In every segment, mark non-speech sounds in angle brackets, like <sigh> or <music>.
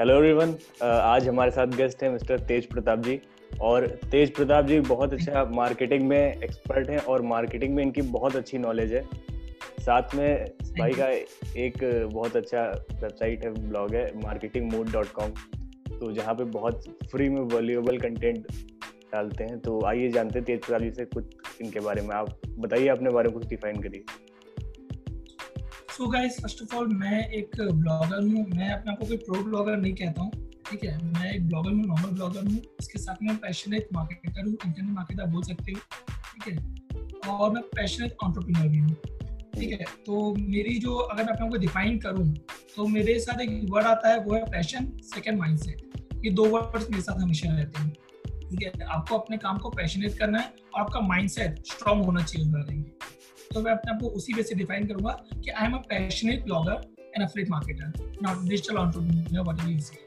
Hello everyone आज हमारे साथ गेस्ट हैं मिस्टर तेज प्रताप जी। और तेज प्रताप जी बहुत अच्छा मार्केटिंग में एक्सपर्ट हैं और मार्केटिंग में इनकी बहुत अच्छी नॉलेज है। साथ में भाई का एक बहुत अच्छा वेबसाइट है ब्लॉग है मार्केटिंग मूड डॉट कॉम तो जहाँ पे बहुत फ्री में वैल्यूएबल कंटेंट डालते हैं। तो आइए जानते हैं तेज प्रताप जी से कुछ इनके बारे में। आप बताइए अपने बारे में कुछ डिफाइन करिए। So guys first of all मैं एक ब्लॉगर हूँ। मैं अपने आप को कोई प्रो ब्लॉगर नहीं कहता हूँ, ठीक है? मैं एक ब्लॉगर हूँ नॉर्मल ब्लॉगर हूँ। इसके साथ में पैशनेट मार्केटर हूँ इंटरनेट मार्केटर बोल सकते हो, ठीक है? और मैं पैशनेट ऑन्टरप्रीनर भी हूँ, ठीक है? तो मेरी जो अगर मैं अपने को डिफाइन करूँ तो मेरे साथ एक वर्ड आता है, वो है पैशन सेकेंड माइंड सेट ये दो वर्ड्स मेरे साथ हमेशा रहते हैं, ठीक है? आपको अपने काम को पैशनेट करना है और आपका माइंड सेट स्ट्रॉन्ग होना चाहिए तो मैं अपने आप को उसी वे से डिफाइन करूँगा कि I am a passionate blogger and affiliate marketer not digital entrepreneur what you say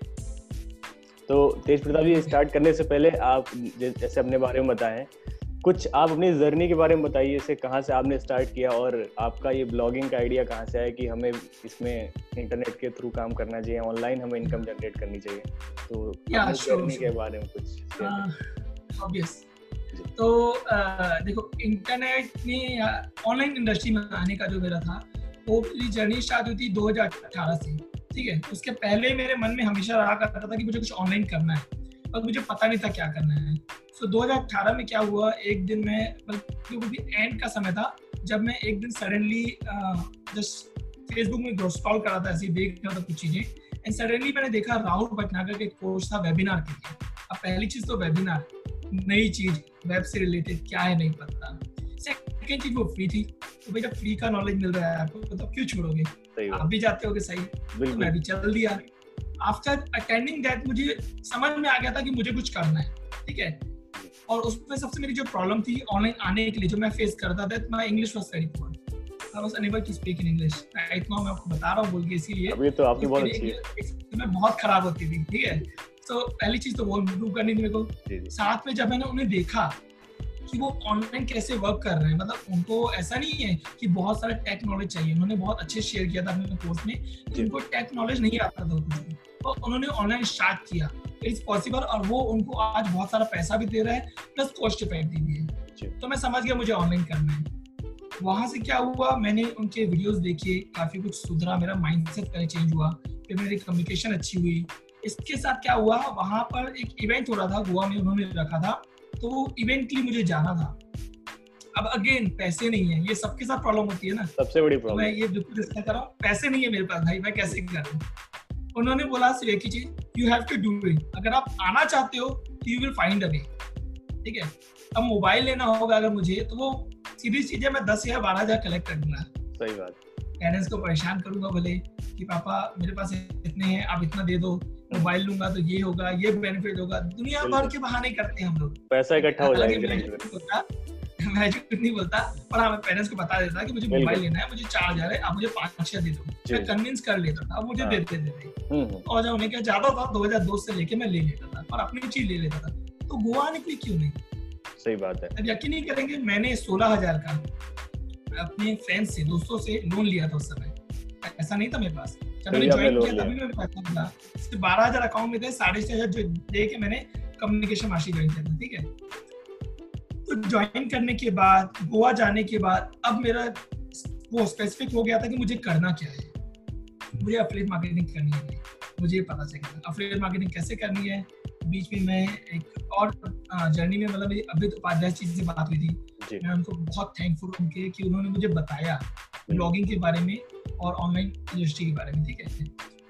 तो तेज प्रताप जी स्टार्ट करने से पहले आप जैसे अपने बारे में बताएँ कुछ आप अपनी जर्नी के बारे में बताइए इसे कहाँ से आपने स्टार्ट किया और आपका ये ब्लॉगिंग का आइडिया कहाँ से आया कि हमें इसमें इंटरनेट के थ्रू काम करना चाहिए ऑनलाइन हमें इनकम जनरेट करनी चाहिए? तो जर्नी के बारे में कुछ ऑब्वियस तो आ, देखो इंटरनेट ने ऑनलाइन इंडस्ट्री में आने का जो मेरा था वो मेरी जर्नी स्टार्ट हुई थी 2018 से ठीक है? उसके पहले मेरे मन में हमेशा रहा करता था कि मुझे कुछ ऑनलाइन करना है और मुझे पता नहीं था क्या करना है। सो so, 2018 में क्या हुआ? एक दिन में क्योंकि एंड का समय था जब मैं एक दिन सडनली जस्ट फेसबुक में स्क्रॉल करा था ऐसे देख रहा था कुछ चीज़ें एंड सडनली मैंने देखा राहुल भटनागर के कोर्स था वेबिनार के लिए। अब पहली चीज़ तो वेबिनार नई चीज़। वेब से रिलेटेड क्या है नहीं पता। सेकंड चीज़ वो फ्री थी। तो भाई जब फ्री का नॉलेज मिल रहा है आपको तो क्यों छोड़ोगे? आप भी जाते हो सही। तो मैं भी चल दिया। आफ्टर अटेंडिंग दैट मुझे समझ में आ गया था कि मुझे कुछ करना है। ठीक है? और उसमें सबसे मेरी जो प्रॉब्लम थी ऑनलाइन आने के लिए जो मैं फेस करता था my English was very poor I was unable to speak in English right now मैं आपको बता रहा हूँ बोल के इसीलिए अभी तो आपकी बहुत अच्छी है। मैं बहुत खराब होती थी। ठीक है? तो पहली चीज़ तो वो इम्प्रूव करनी थी मेरे को। साथ में जब मैंने उन्हें देखा कि वो ऑनलाइन कैसे वर्क कर रहे हैं मतलब उनको ऐसा नहीं है कि बहुत सारा टेक नॉलेज चाहिए। उन्होंने बहुत अच्छे शेयर किया था अपने कोर्स में कि उनको टेक नॉलेज नहीं आता था कुछ भी तो उन्होंने ऑनलाइन स्टार्ट किया। इट्स पॉसिबल और वो उनको आज बहुत सारा पैसा भी दे रहा है प्लस कॉस्ट इफ़ेक्टिव भी है। तो मैं समझ गया मुझे ऑनलाइन करना है। वहाँ से क्या हुआ? मैंने उनके वीडियोस देखे काफ़ी कुछ सुधरा। मेरा माइंडसेट सेट चेंज हुआ। फिर मेरी कम्युनिकेशन अच्छी हुई। इसके साथ क्या हुआ वहाँ पर एक इवेंट हो रहा था गोवा में उन्होंने रखा था तो इवेंट के लिए मुझे जाना था। अब अगेन पैसे नहीं है ये सबके साथ प्रॉब्लम होती है ना। सबसे बड़ी प्रॉब्लम मैं ये बिल्कुल डिस्कस कर रहा हूँ पैसे नहीं है मेरे पास भाई मैं कैसे करूँ उन्होंने बोला सिर्फ़ एक ही चीज़ you have to do it अगर आप आना चाहते हो तो you will find a way ठीक है? अब मोबाइल लेना होगा अगर मुझे तो वो सीधी चीज़ें मैं दस या बारह हज़ार कलेक्ट कर दूँगा। सही बात। पेरेंट्स को परेशान करूँगा भले कि पापा मेरे पास इतने हैं आप इतना दे दो मोबाइल लूँगा तो ये होगा ये बेनिफिट होगा। दुनिया भर के बहाने करते हैं हम लोग। पैसा इकट्ठा हो जाएगा मैं झूठ नहीं बोलता पर हाँ मैं पेरेंट्स को बता देता कि मुझे मोबाइल लेना है मुझे चार हज़ार है आप मुझे पाँच छह दे दो। मैं कन्विंस कर लेता था मुझे हाँ। देते देते हम्म, हम्म। और जब उन्हें क्या ज़्यादा था दो हज़ार दो से लेके मैं ले लेता था और अपनी चीज़ ले लेता था। तो गोवा के क्यों नहीं? सही बात है। अब यकीन नहीं करेंगे मैंने सोलह हज़ार का अपने फ्रेंड्स से दोस्तों से लोन लिया था उस समय। ऐसा नहीं था मेरे पास। जब मैंने ज्वाइन किया तभी मेरे पैसा मिला सिर्फ़ बारह हज़ार अकाउंट में थे साढ़े छह हज़ार दे के मैंने कम्युनिकेशन मार्शी ज्वाइन किया था ठीक है? तो ज्वाइन करने के बाद गोवा जाने के बाद अब मेरा वो स्पेसिफिक हो गया था कि मुझे करना क्या है। मुझे अफलेट मार्केटिंग करनी है। मुझे पता चल गया अफलेट मार्केटिंग कैसे करनी है? बीच में मैं एक और जर्नी में मतलब मेरी अभी उपाध्याय चीज़ से बात हुई थी। मैं उनको बहुत थैंकफुल उनके कि उन्होंने मुझे बताया ब्लॉगिंग के बारे में और ऑनलाइन इंडस्ट्री के बारे में ठीक है?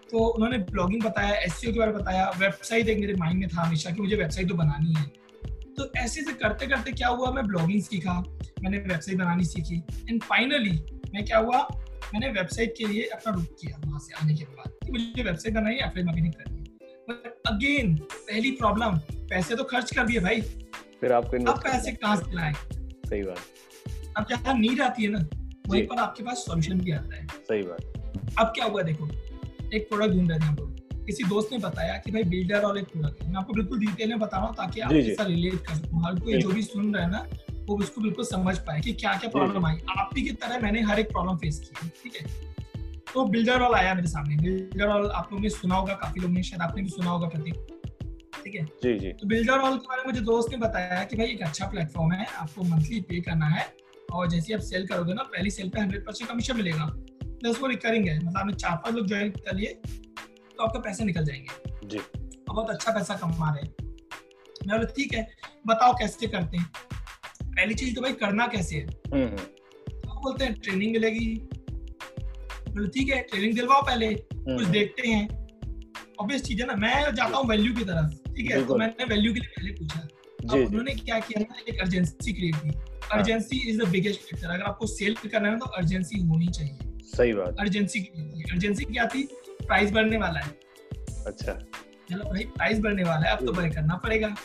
तो उन्होंने ब्लॉगिंग बताया एस के बारे में बताया वेबसाइट एक मेरे माइंड में था हमेशा कि मुझे वेबसाइट तो बनानी है। तो ऐसे से करते करते क्या हुआ मैं ब्लॉगिंग सीखा मैंने वेबसाइट बनानी सीखी। एंड फाइनली मैं क्या हुआ मैंने वेबसाइट के लिए अपना रुक किया वहाँ से आने के बाद कि मुझे वेबसाइट बनाई है एफिलिएट मार्केटिंग करनी अगेन पहली प्रॉब्लम पैसे तो खर्च कर दिए भाई। फिर आपको अब पैसे कहाँ से लाए? सही बात। अब क्या नीड आती है ना वहीं पर आपके पास सॉल्यूशन भी आता है। सही बात। अब क्या हुआ देखो एक प्रोडक्ट ढूंढ रहे थे हम लोग। किसी दोस्त ने बताया कि भाई बिल्डर और एक प्रोडक्ट है। मैं आपको बिल्कुल डिटेल में बता रहा हूँ ताकि आप इसका रिलेट कर सकूँ। हर कोई जो भी सुन रहा है ना वो उसको बिल्कुल समझ पाए कि क्या क्या प्रॉब्लम आई। आपकी की तरह मैंने हर एक प्रॉब्लम फेस की ठीक है? तो बिल्डर वाल आया मेरे सामने। बिल्डर वाल आप लोगों ने सुना होगा काफ़ी लोग ने शायद आपने भी सुना होगा प्रतीक। ठीक है? जी जी। तो बिल्डर वाल के बारे में मुझे दोस्त ने बताया कि भाई एक अच्छा प्लेटफॉर्म है आपको मंथली पे करना है और जैसे आप सेल करोगे ना पहली सेल पे हंड्रेड परसेंट कमीशन मिलेगा। प्लस वो रिकरिंग है मतलब आपने चार पाँच लोग ज्वाइन कर लिए तो आपका पैसे निकल जाएँगे। जी। और बहुत अच्छा पैसा कमा रहे हैं। मैं बोला ठीक है बताओ कैसे करते हैं? पहली चीज़ तो भाई करना कैसे है? हम्म, हम्म, तो बोलते हैं ट्रेनिंग मिलेगी बोले ठीक है ट्रेनिंग दिलवाओ पहले कुछ हम्म, देखते हैं। ऑब्वियस चीज़ है ना मैं जाता हूँ वैल्यू की तरफ़ ठीक है? तो मैंने वैल्यू के लिए पहले पूछा। अब उन्होंने क्या किया ना एक अर्जेंसी क्रिएट की। Urgency is the biggest factor अगर आपको सेल करना है तो अर्जेंसी होनी चाहिए। सही बात। अर्जेंसी अर्जेंसी क्या थी? प्राइस बढ़ने वाला है। अच्छा। चलो भाई प्राइस बढ़ने वाला है अब तो भाई करना पड़ेगा।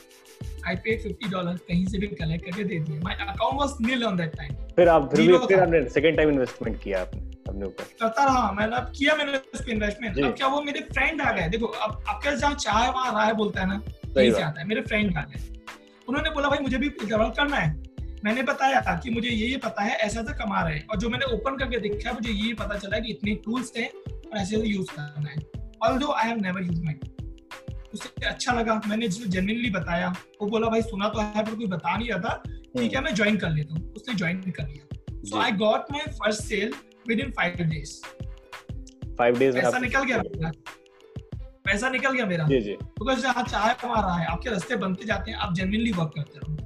आई पेड फिफ्टी डॉलर कहीं से भी कलेक्ट करके दे दिए my account was nil on that time फिर आप फिर भी फिर आपने सेकंड टाइम इन्वेस्टमेंट किया आपने। अपने ऊपर। करता रहा मैंने अब किया मैंने उस पे इन्वेस्टमेंट अब क्या वो मेरे फ्रेंड आ गए? देखो अब आपके जहाँ चाहे वहाँ राय बोलता है ना सही यहीं से आता है मेरे फ्रेंड आ गए। उन्होंने बोला भाई मुझे भी डेवलप करना है। मैंने बताया था कि मुझे ये ये पता है ऐसा ऐसा कमा रहे हैं। और जो मैंने ओपन करके देखा मुझे ये पता चला कि इतने टूल्स हैं और ऐसे ऐसे यूज़ करना है। Although I have never use might उसे अच्छा लगा मैंने जिसको बताया। वो बोला भाई सुना तो है पर कोई बता नहीं रहा था। ठीक है मैं ज्वाइन कर लेता हूँ। उसने ज्वाइन कर लिया। So I got my first sale within five days five days पैसा निकल गया मेरा। पैसा निकल गया मेरा। जी जी। बिकॉज़ जहाँ चाय कमा रहा है आपके रास्ते बनते जाते हैं आप जेन्युइनली वर्क करते रहो।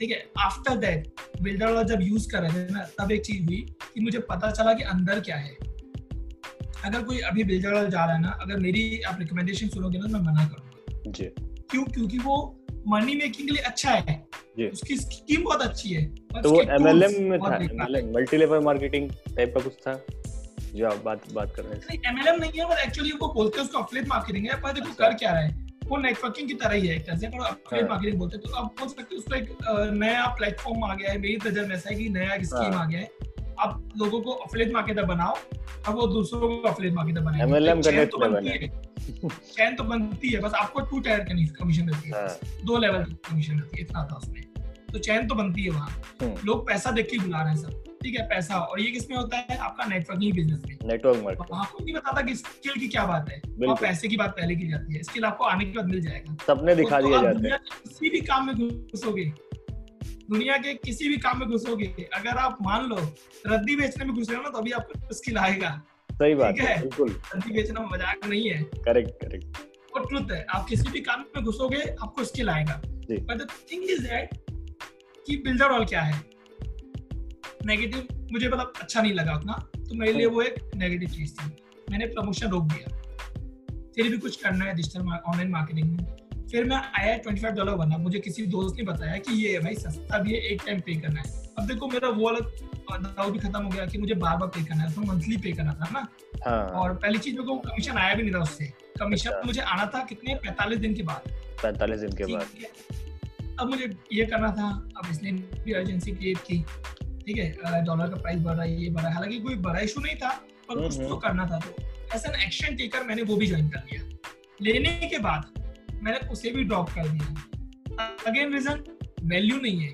ठीक है? आफ्टर दैट बिल्डर वाला जब यूज़ कर रहे थे ना तब एक चीज़ हुई कि मुझे पता चला कि अंदर क्या है। अगर कोई अभी बिल्डर वाला जा रहा है ना अगर मेरी आप रिकमेंडेशन सुनोगे ना मैं मना करूँगा। जी। क्यों? क्योंकि वो मनी मेकिंग के लिए अच्छा है। उसकी स्कीम बहुत अच्छी है तो वो एमएलएम में था MLM multi level marketing type का कुछ था जो आप बात बात कर रहे हैं नहीं एमएलएम नहीं है पर एक्चुअली वो बोलते हैं उसको अफिलिएट मार्केटिंग है पर देखो अच्छा। कर क्या रहा है वो नेटवर्किंग की तरह ही है एक तरह से पर अफिलिएट। मार्केटिंग बोलते हैं तो आप बोल सकते हो उसको एक नया प्लेटफॉर्म आ गया है मेरी नज़र में ऐसा है कि नया स्कीम हाँ। आ गया है आप लोगों को अफिलिएट मार्केटर बनाओ अब वो दूसरों को अफिलिएट मार्केटर MLM तो चैन तो बनती है। चैन तो बनती है बस आपको टू टायर का कमीशन मिलती है। हाँ। दो लेवल की कमीशन मिलती है इतना था उसमें। तो चैन तो बनती है वहाँ। हम्म। लोग पैसा देख के बुला रहे हैं सब। ठीक है पैसा। और ये किसमें होता है? आपका नेटवर्किंग बिज़नेस में। नेटवर्क मार्केटिंग वहाँ को नहीं बताता कि स्किल की क्या बात है। वहाँ पैसे की बात पहले की जाती है। स्किल आपको आने के बाद मिल जाएगा। सबने दिखा तो आप जाते दुनिया किसी भी काम में घुसोगे दुनिया के किसी भी काम में घुसोगे अगर आप मान लो रद्दी बेचने में घुस रहे हो ना तो अभी आपको स्किल आएगा सही बात है। बिल्कुल। रद्दी बेचना मज़ाक नहीं है। Correct correct. वो ट्रुथ है आप किसी भी काम में घुसोगे आपको स्किल आएगा but the thing is that कि बिल्डर ऑल क्या है? नेगेटिव मुझे मतलब अच्छा नहीं लगा उतना तो मेरे लिए वो एक नेगेटिव चीज़ थी। मैंने प्रमोशन रोक दिया। फिर भी कुछ करना है डिजिटल ऑनलाइन मार्केटिंग में। फिर मैं आया ट्वेंटी फाइव डॉलर बना मुझे किसी दोस्त ने बताया कि ये है भाई सस्ता भी है एक टाइम पे करना है। अब देखो मेरा वो अलग दाव भी खत्म हो गया कि मुझे बार बार पे करना है तो मंथली पे करना था ना। हाँ। और पहली चीज़ मेरे को कमीशन आया भी नहीं था उससे। कमीशन अच्छा। मुझे आना था कितने? पैंतालीस दिन के बाद। पैंतालीस दिन के बाद। अब मुझे ये करना था अब इसने भी अर्जेंसी क्रिएट की। ठीक है डॉलर का प्राइस बढ़ रहा है ये बढ़। रहा है हालाँकि कोई बड़ा इशू नहीं था पर कुछ हम्म, तो करना था। तो एज एन एक्शन टेकर मैंने वो भी ज्वाइन कर लिया। लेने के बाद मैंने उसे भी ड्रॉप कर दिया अगेन रीजन वैल्यू नहीं है।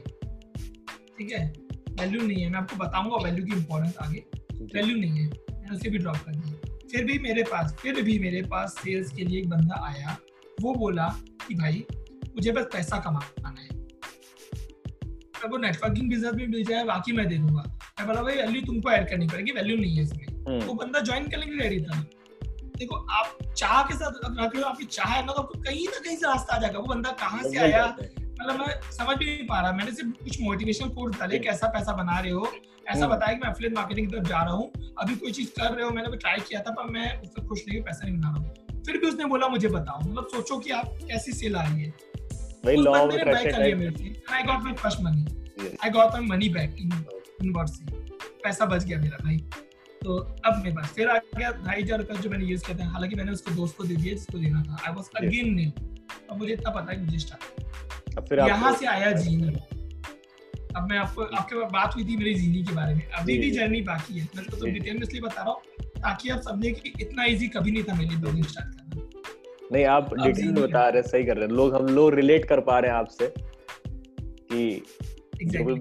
ठीक है? वैल्यू नहीं है। मैं आपको बताऊँगा वैल्यू की इंपॉर्टेंस आगे। वैल्यू नहीं है। मैंने उसे भी ड्रॉप कर दिया। फिर भी मेरे पास फिर भी मेरे पास सेल्स के लिए एक बंदा आया। वो बोला कि भाई मुझे बस पैसा कमाना है। अगर वो नेटवर्किंग बिज़नेस में मिल जाए बाकी मैं दे दूँगा। मैं बोला भाई वैल्यू तुमको ऐड करनी पड़ेगी। वैल्यू नहीं है इसमें। हम्म, वो बंदा ज्वाइन करने के लिए रेडी था। देखो आप चाह के साथ अगर रख रहे हो आपकी चाह है ना तो आपको कहीं ना कहीं से रास्ता आ जाएगा। वो बंदा कहाँ से आया? मतलब मैं समझ भी नहीं पा रहा। मैंने सिर्फ़ कुछ मोटिवेशन कोर्स डाले कैसा पैसा बना रहे हो? ऐसा हम्म। बताया कि मैं एफिलिएट मार्केटिंग की तरफ़ जा रहा हूँ। अभी कोई चीज़ कर रहे हो मैंने ट्राई किया था पर मैं उससे खुश नहीं हूँ पैसा नहीं बना रहा हूँ। फिर भी उसने बोला मुझे बताओ। मतलब सोचो कि आप कैसी सेल आ रही है। buy कर लिया अट्रैक्शन मेरे से I got my first money Yes. I got my money back in इन से पैसा बच गया मेरा भाई। तो अब मेरे पास फिर आ गया ढाई हज़ार रुपया जो मैंने यूज़ किया था हालाँकि मैंने उसको दोस्त को दे दिया जिसको देना था। आई वाज अगेन नील अब मुझे इतना पता है मुझे स्टार्ट अब फिर यहाँ से आया जीनी। अब मैं आपको आपके पास बात हुई थी मेरी जीनी के बारे में। अभी भी जर्नी बाकी है। मैं तो डिटेल में इसलिए बता रहा हूँ ताकि आप समझे कि इतना इजी कभी नहीं था मेरे लिए ब्लॉगिंग स्टार्ट करना। नहीं आप डिटेल में बता रहे सही कर रहे हैं। लोग हम लोग रिलेट कर पा रहे हैं आपसे कि exactly.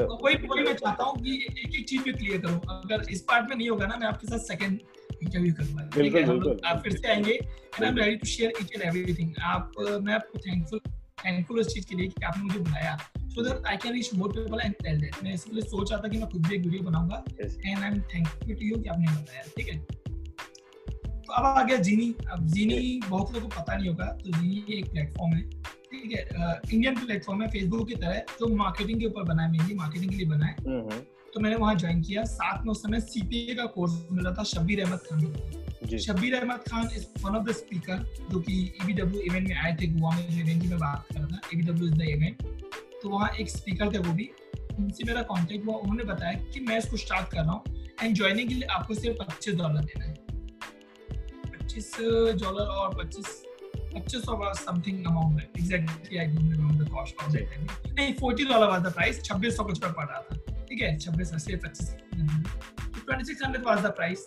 तो वही वही मैं चाहता हूँ कि एक एक चीज़ पे क्लियर करूँ। अगर इस पार्ट में नहीं होगा ना मैं आपके साथ सेकंड इंटरव्यू करूँगा। बिल्कुल बिल्कुल। आप फिर से आएँगे and I am ready to share each and everything आप मैं आपको थैंकफुल थैंकफुल इस चीज़ के लिए कि आपने मुझे बुलाया। So that I can reach more people and tell that मैं इसलिए सोच रहा था कि मैं खुद भी एक वीडियो बनाऊँगा and I am thankful to you कि आपने बताया ठीक है? तो अब आ गया जीनी अब जीनी बहुत लोगों को पता नहीं होगा तो जीनी एक प्लेटफॉर्म है। ठीक है इंडियन प्लेटफॉर्म है फेसबुक की तरह जो मार्केटिंग के ऊपर बना है मेनली मार्केटिंग के लिए बना है। तो मैंने वहाँ ज्वाइन किया। साथ में उस समय सीपीए का कोर्स मिला था Shabbir Ahmed Khan Shabbir Ahmed Khan is one of the speaker जो कि ईबीडब्ल्यू e इवेंट में आए थे गोवा में जो इवेंट की मैं बात कर रहा था ईबीडब्ल्यू इज़ द इवेंट तो वहाँ एक स्पीकर थे वो भी। उनसे मेरा कॉन्टेक्ट हुआ। उन्होंने बताया कि मैं इसको स्टार्ट कर रहा हूँ एंड ज्वाइनिंग के लिए आपको सिर्फ़ पच्चीस डॉलर देना है। पच्चीस डॉलर और पच्चीस पच्चीस सौ समथिंग अमाउंट है exactly I don't remember the cost of that नहीं forty dollar was the price छब्बीस सौ कुछ पर पड़ रहा था। ठीक है छब्बीस अस्सी पच्चीस। Twenty six hundred was the price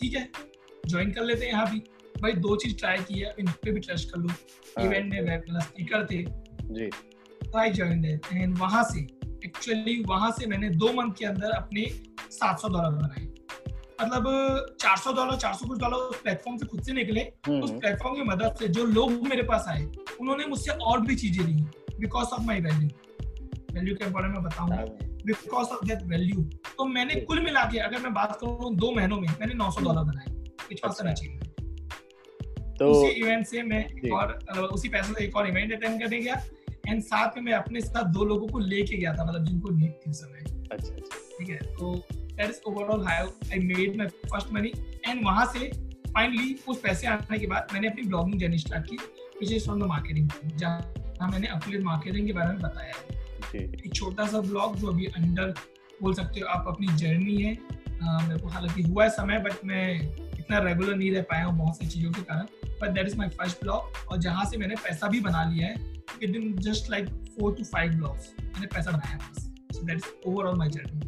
ठीक है ज्वाइन कर लेते हैं यहाँ भी। भाई दो चीज़ ट्राई की है इन पे भी ट्रस्ट कर लो। इवेंट में मतलब स्पीकर थे। जी। आई ज्वाइन एंड वहाँ से एक्चुअली वहाँ से मैंने दो मंथ के अंदर अपने सात सौ डॉलर बनाए। मतलब चार सौ डॉलर चार सौ कुछ डॉलर उस प्लेटफॉर्म से खुद से निकले। हम्म, उस प्लेटफॉर्म हम्म। की मदद से जो लोग मेरे पास आए उन्होंने मुझसे और भी चीज़ें ली। Because of my value value के बारे में बताऊँगा। बिकॉज़ ऑफ़ दैट वैल्यू तो मैंने कुल मिला के अगर मैं बात करूँ दो महीनों में मैंने नौ सौ डॉलर बनाए। अच्छा। तो उसी इवेंट से मैं और उसी पैसे से एक और इवेंट अटेंड करने गया। एंड साथ में मैं अपने साथ दो लोगों को लेके गया था मतलब जिनको नीड थी समय। अच्छा, अच्छा। ठीक है? तो that is overall how I made my first money and वहाँ से फाइनली उस पैसे आने के बाद मैंने अपनी ब्लॉगिंग जर्नी स्टार्ट की which is from the marketing जहाँ मैंने अफिलिएट मार्केटिंग के बारे में बताया है। एक छोटा सा ब्लॉग जो अभी अंडर बोल सकते हो आप अपनी जर्नी है। मेरे को हालाँकि हुआ है समय बट मैं इतना रेगुलर नहीं रह पाया हूँ बहुत सी चीज़ों के कारण। But that is my first blog और जहाँ से मैंने पैसा भी बना लिया है। Within just like four two five blogs मैंने पैसा बनाया बस। So that is overall my journey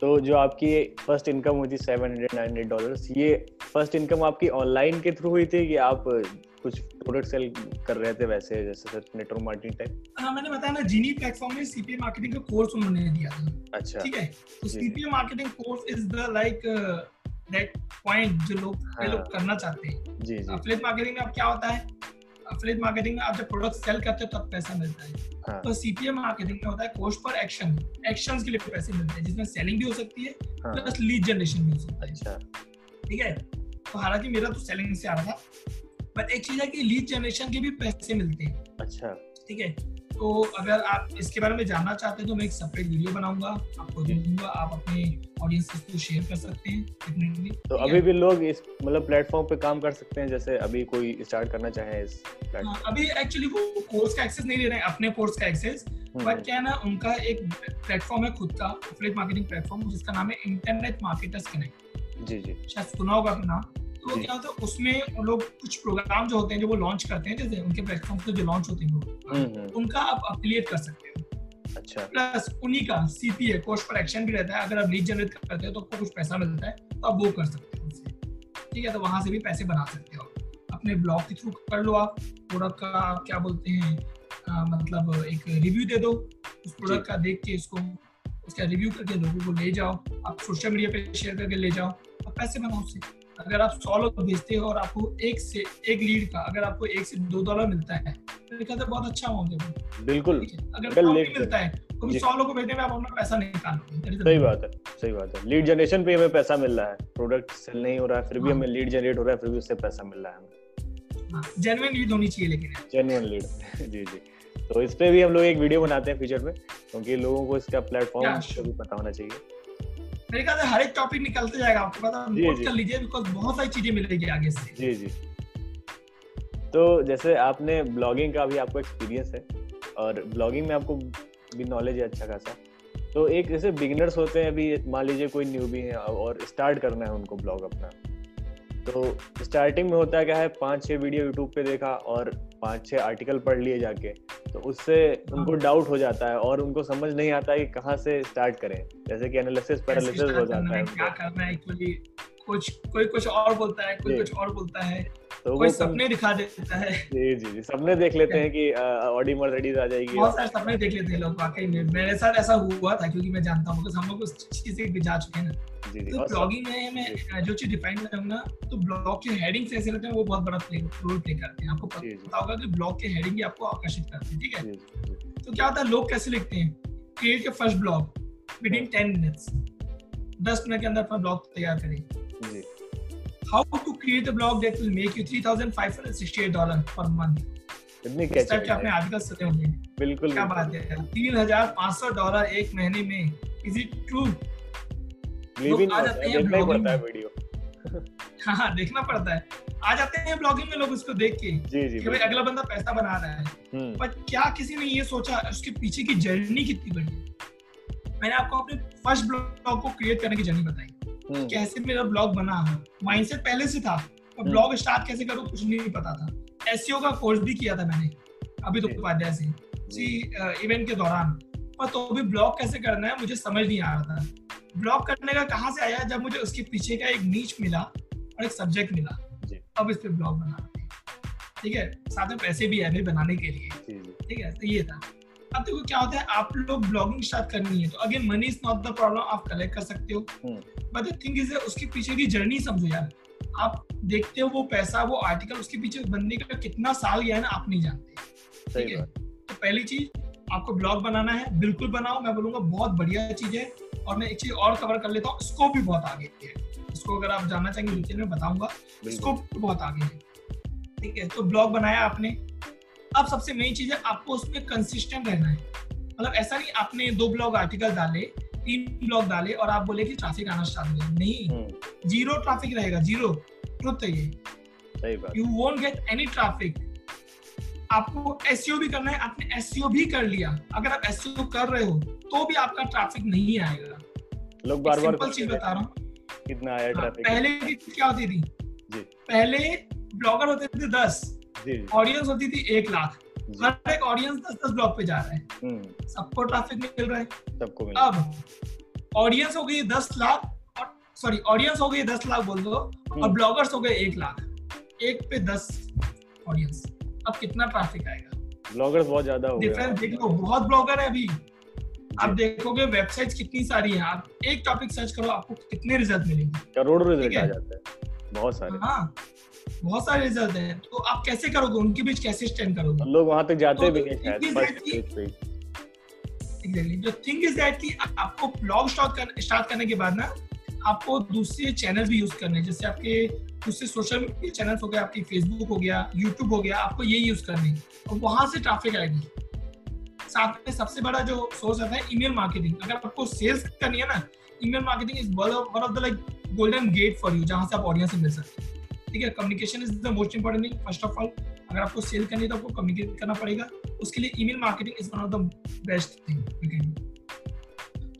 तो जो आपकी फ़र्स्ट इनकम हुई थी seven hundred nine hundred dollar ये फ़र्स्ट इनकम आपकी ऑनलाइन के थ्रू हुई थी कि आप कुछ प्रोडक्ट सेल कर रहे थे वैसे जैसे सर नेटवर्क मार्केटिंग टाइप हाँ मैंने बताया ना जीनी प्लेटफॉर्म में सीपीए मार्केटिंग का कोर्स उन्होंने दिया था। अच्छा। ठीक है? तो CPA marketing course is the like that point जो लोग हाँ. लोग करना चाहते हैं। जी जी। अफिलिएट मार्केटिंग में अब क्या होता है? अफिलिएट मार्केटिंग में आप जब प्रोडक्ट सेल करते हो तब पैसा मिलता है। हाँ. तो सीपीए मार्केटिंग में होता है कोस्ट पर एक्शन एक्शंस के लिए पैसे मिलते हैं जिसमें सेलिंग भी हो सकती है प्लस लीड जनरेशन भी हो सकता है। अच्छा। ठीक है? तो हालाँकि मेरा तो सेलिंग से आ रहा था बट एक चीज़ है कि लीड जनरेशन के भी पैसे मिलते हैं। अच्छा। ठीक है? तो अगर आप इसके बारे में जानना चाहते हैं तो मैं एक सेपरेट वीडियो बनाऊँगा आपको दे दूँगा आप अपने ऑडियंस को शेयर कर सकते हैं डेफिनेटली तो अभी भी लोग इस मतलब प्लेटफॉर्म पे काम कर सकते हैं जैसे अभी कोई स्टार्ट करना चाहे इस हाँ, अभी एक्चुअली वो कोर्स का एक्सेस नहीं ले रहे हैं अपने कोर्स का एक्सेस बट हम्म। क्या है ना उनका एक प्लेटफॉर्म है खुद का मार्केटिंग प्लेटफॉर्म जिसका नाम है इंटरनेट मार्केटर्स कनेक्ट जी जी। शायद सुना होगा नाम तो क्या होता है उसमें लोग कुछ प्रोग्राम जो होते हैं जो वो लॉन्च करते हैं जैसे उनके प्लेटफॉर्म पे जो लॉन्च होते हैं हम्म, हम्म। उनका आप अफिलिएट कर सकते हो। अच्छा। प्लस उन्हीं का सीपीए कोस्ट पर एक्शन भी रहता है। अगर आप लीड जनरेट करते हो तो आपको कुछ पैसा मिलता है तो आप वो कर सकते हो ठीक है तो वहाँ से भी पैसे बना सकते हो अपने ब्लॉग के थ्रू कर लो आप। प्रोडक्ट का आप क्या बोलते हैं आ, मतलब एक रिव्यू दे दो। उस प्रोडक्ट का देख के इसको उसका रिव्यू करके लोगों को ले जाओ। आप सोशल मीडिया पे शेयर करके ले जाओ। और पैसे बनाओ उससे। अगर आप सौ लोग भेजते हो और आपको एक से एक लीड का अगर आपको एक से दो डॉलर मिलता है तो बहुत अच्छा अमाउंट बिल्कुल। अगर कम भी मिलता है तो सौ लोगों को भेजने में आप अपना पैसा निकालोगे सही बात है सही बात है। लीड जनरेशन पे हमें पैसा मिल रहा है। प्रोडक्ट सेल नहीं हो रहा है फिर भी हाँ। हमें लीड जनरेट हो रहा है फिर भी उससे पैसा मिल रहा है हमें। जेन्युइन लीड होनी चाहिए लेकिन। जेन्युइन लीड <laughs> जी जी। तो इस पे भी हम लोग एक वीडियो बनाते हैं फ्यूचर में क्योंकि लोगों को इसका प्लेटफॉर्म भी पता होना चाहिए। मेरे ख्याल से हर एक टॉपिक निकलते जाएगा आपको पता नोट कर लीजिए बिकॉज़ बहुत सारी चीज़ें मिलेगी आगे से। जी जी। तो जैसे आपने ब्लॉगिंग का भी आपको एक्सपीरियंस है और ब्लॉगिंग में आपको भी नॉलेज है अच्छा खासा। तो एक जैसे बिगिनर्स होते हैं अभी मान लीजिए कोई न्यू भी है और स्टार्ट करना है उनको ब्लॉग अपना। तो स्टार्टिंग में होता क्या है पाँच छह वीडियो यूट्यूब पे देखा और पाँच छह आर्टिकल पढ़ लिए जाके तो उससे उनको डाउट हाँ। हो जाता है और उनको समझ नहीं आता कि कहाँ से स्टार्ट करें। जैसे कि एनालिसिस पैरालिसिस हो जाता है कुछ कोई कुछ और बोलता है कोई कुछ और बोलता है तो कोई सपने दिखा देता है। जी जी जी सपने देख लेते हैं कि ऑडी मर्सिडीज आ जाएगी। बहुत सारे सपने देख लेते हैं लोग वाकई में। मेरे साथ ऐसा हुआ था क्योंकि मैं जानता हूँ हम लोग उस चीज़ से जा चुके हैं ना। तो ब्लॉगिंग में मैं जो। चीज़ डिफाइन करूँगा तो ब्लॉग के हेडिंग से ऐसे लगते हैं वो बहुत बड़ा प्ले रोल प्ले करते हैं। आपको पता होगा कि ब्लॉग के हेडिंग ही आपको आकर्षित करते हैं ठीक है? तो क्या होता है लोग कैसे लिखते हैं? Create first blog within ten minutes दस मिनट के अंदर अपना ब्लॉग तैयार करें। How to create a blog that will make you $3,568 per month. कितनी क्या चाहिए आपने आजकल सुने होंगे। बिल्कुल क्या बात है? तीन हज़ार पाँच सौ डॉलर एक महीने में इज़ इट ट्रू आ जाते हैं पड़ता है वीडियो <laughs> हाँ देखना पड़ता है। आ जाते हैं ब्लॉगिंग में लोग उसको देख के जी जी कि भाई अगला बंदा पैसा बना रहा है। हम्म। पर क्या किसी ने ये सोचा उसके पीछे की जर्नी कितनी बड़ी है? मैंने आपको अपने फ़र्स्ट ब्लॉग को क्रिएट करने की जर्नी बताई। हम्म। कैसे मेरा ब्लॉग बना है? माइंडसेट पहले से था। और ब्लॉग हम्म। स्टार्ट कैसे करूँ कुछ नहीं पता था। एसईओ का कोर्स भी किया था मैंने अभी तो उपाध्याय से। इवेंट के दौरान। पर तो भी ब्लॉग कैसे करना है मुझे समझ नहीं आ रहा था। ब्लॉग करने का कहाँ से आया जब मुझे उसके पीछे का एक नीच मिला और एक सब्जेक्ट मिला। अब इस पे ब्लॉग बना ठीक है? साथ में पैसे भी है बनाने के लिए। ठीक है? तो ये था। अब देखो क्या होता है आप लोग ब्लॉगिंग स्टार्ट करनी है। तो again money is not the problem आप कलेक्ट कर सकते हो। बट द थिंग इज़ उसकी पीछे की जर्नी समझो यार। आप देखते हो वो पैसा वो आर्टिकल उसके पीछे बनने का कितना साल गया है ना आप नहीं जानते। ठीक है? तो पहली चीज़ आपको ब्लॉग बनाना है। बिल्कुल बनाओ मैं बोलूँगा बहुत बढ़िया चीज़ है। और मैं एक चीज़ और कवर कर लेता हूँ स्कोप भी बहुत आगे है। इसको अगर आप जानना चाहेंगे डिटेल में बताऊँगा स्कोप बहुत आगे है। ठीक है? तो ब्लॉग बनाया आपने। अब सबसे मेन चीज़ है आपको उसमें कंसिस्टेंट रहना है। मतलब ऐसा नहीं आपने दो ब्लॉग आर्टिकल डाले तीन ब्लॉग डाले और आप बोले कि ट्रैफ़िक आना स्टार्ट हो नहीं। ज़ीरो हम्म। ट्रैफ़िक रहेगा ज़ीरो ट्रुथ है ये you won't get any traffic आपको एसईओ भी करना है आपने एसईओ भी कर लिया। अगर आप एसईओ कर रहे हो तो भी आपका ट्रैफ़िक नहीं आएगा। लोग बार बार सिंपल चीज़ बता रहा हूँ। कितना आया ट्रैफ़िक हाँ, पहले क्या होती थी? जी। पहले ब्लॉगर होते थे दस। ऑडियंस होती थी एक लाख। हर एक ऑडियंस दस दस ब्लॉग पे जा रहा है। हम्म। सबको ट्रैफ़िक मिल रहा है। सबको अब ऑडियंस हो गई दस लाख सॉरी ऑडियंस हो गई दस लाख बोल दो और ब्लॉगर्स हम्म। हो गए एक लाख। एक पे दस ऑडियंस अब कितना ट्रैफ़िक आएगा? ब्लॉगर्स बहुत ज़्यादा हो डिफरेंस देख लो बहुत ब्लॉगर है अभी। आप देखोगे वेबसाइट्स कितनी सारी हैं। आप एक टॉपिक सर्च करो आपको कितने रिज़ल्ट मिलेंगे। करोड़ों रिज़ल्ट आ जाते हैं। बहुत सारे। हाँ। बहुत सारे रिज़ल्ट हैं। तो आप कैसे करोगे? उनके बीच कैसे स्टैंड करोगे? लोग वहाँ तक जाते तो भी नहीं एग्जैक्टली थिंग इज़ दैट कि आपको ब्लॉग स्टार्ट स्टार्ट करने के बाद ना आपको दूसरे चैनल भी यूज़ करने जैसे आपके दूसरे सोशल मीडिया चैनल हो गया आपकी फेसबुक हो गया यूट्यूब हो गया आपको ये यूज़ करनी और वहाँ से ट्रैफ़िक आएगी। साथ में सबसे बड़ा जो सोर्स आता है ईमेल मार्केटिंग अगर आपको सेल्स करनी है ना email marketing is one of the like golden gate for you जहाँ से आप ऑडियंस मिल सकते हैं। ठीक है communication is the most important thing first of all अगर आपको सेल करनी है तो आपको कम्युनिकेट करना पड़ेगा। उसके लिए email marketing is one of the best thing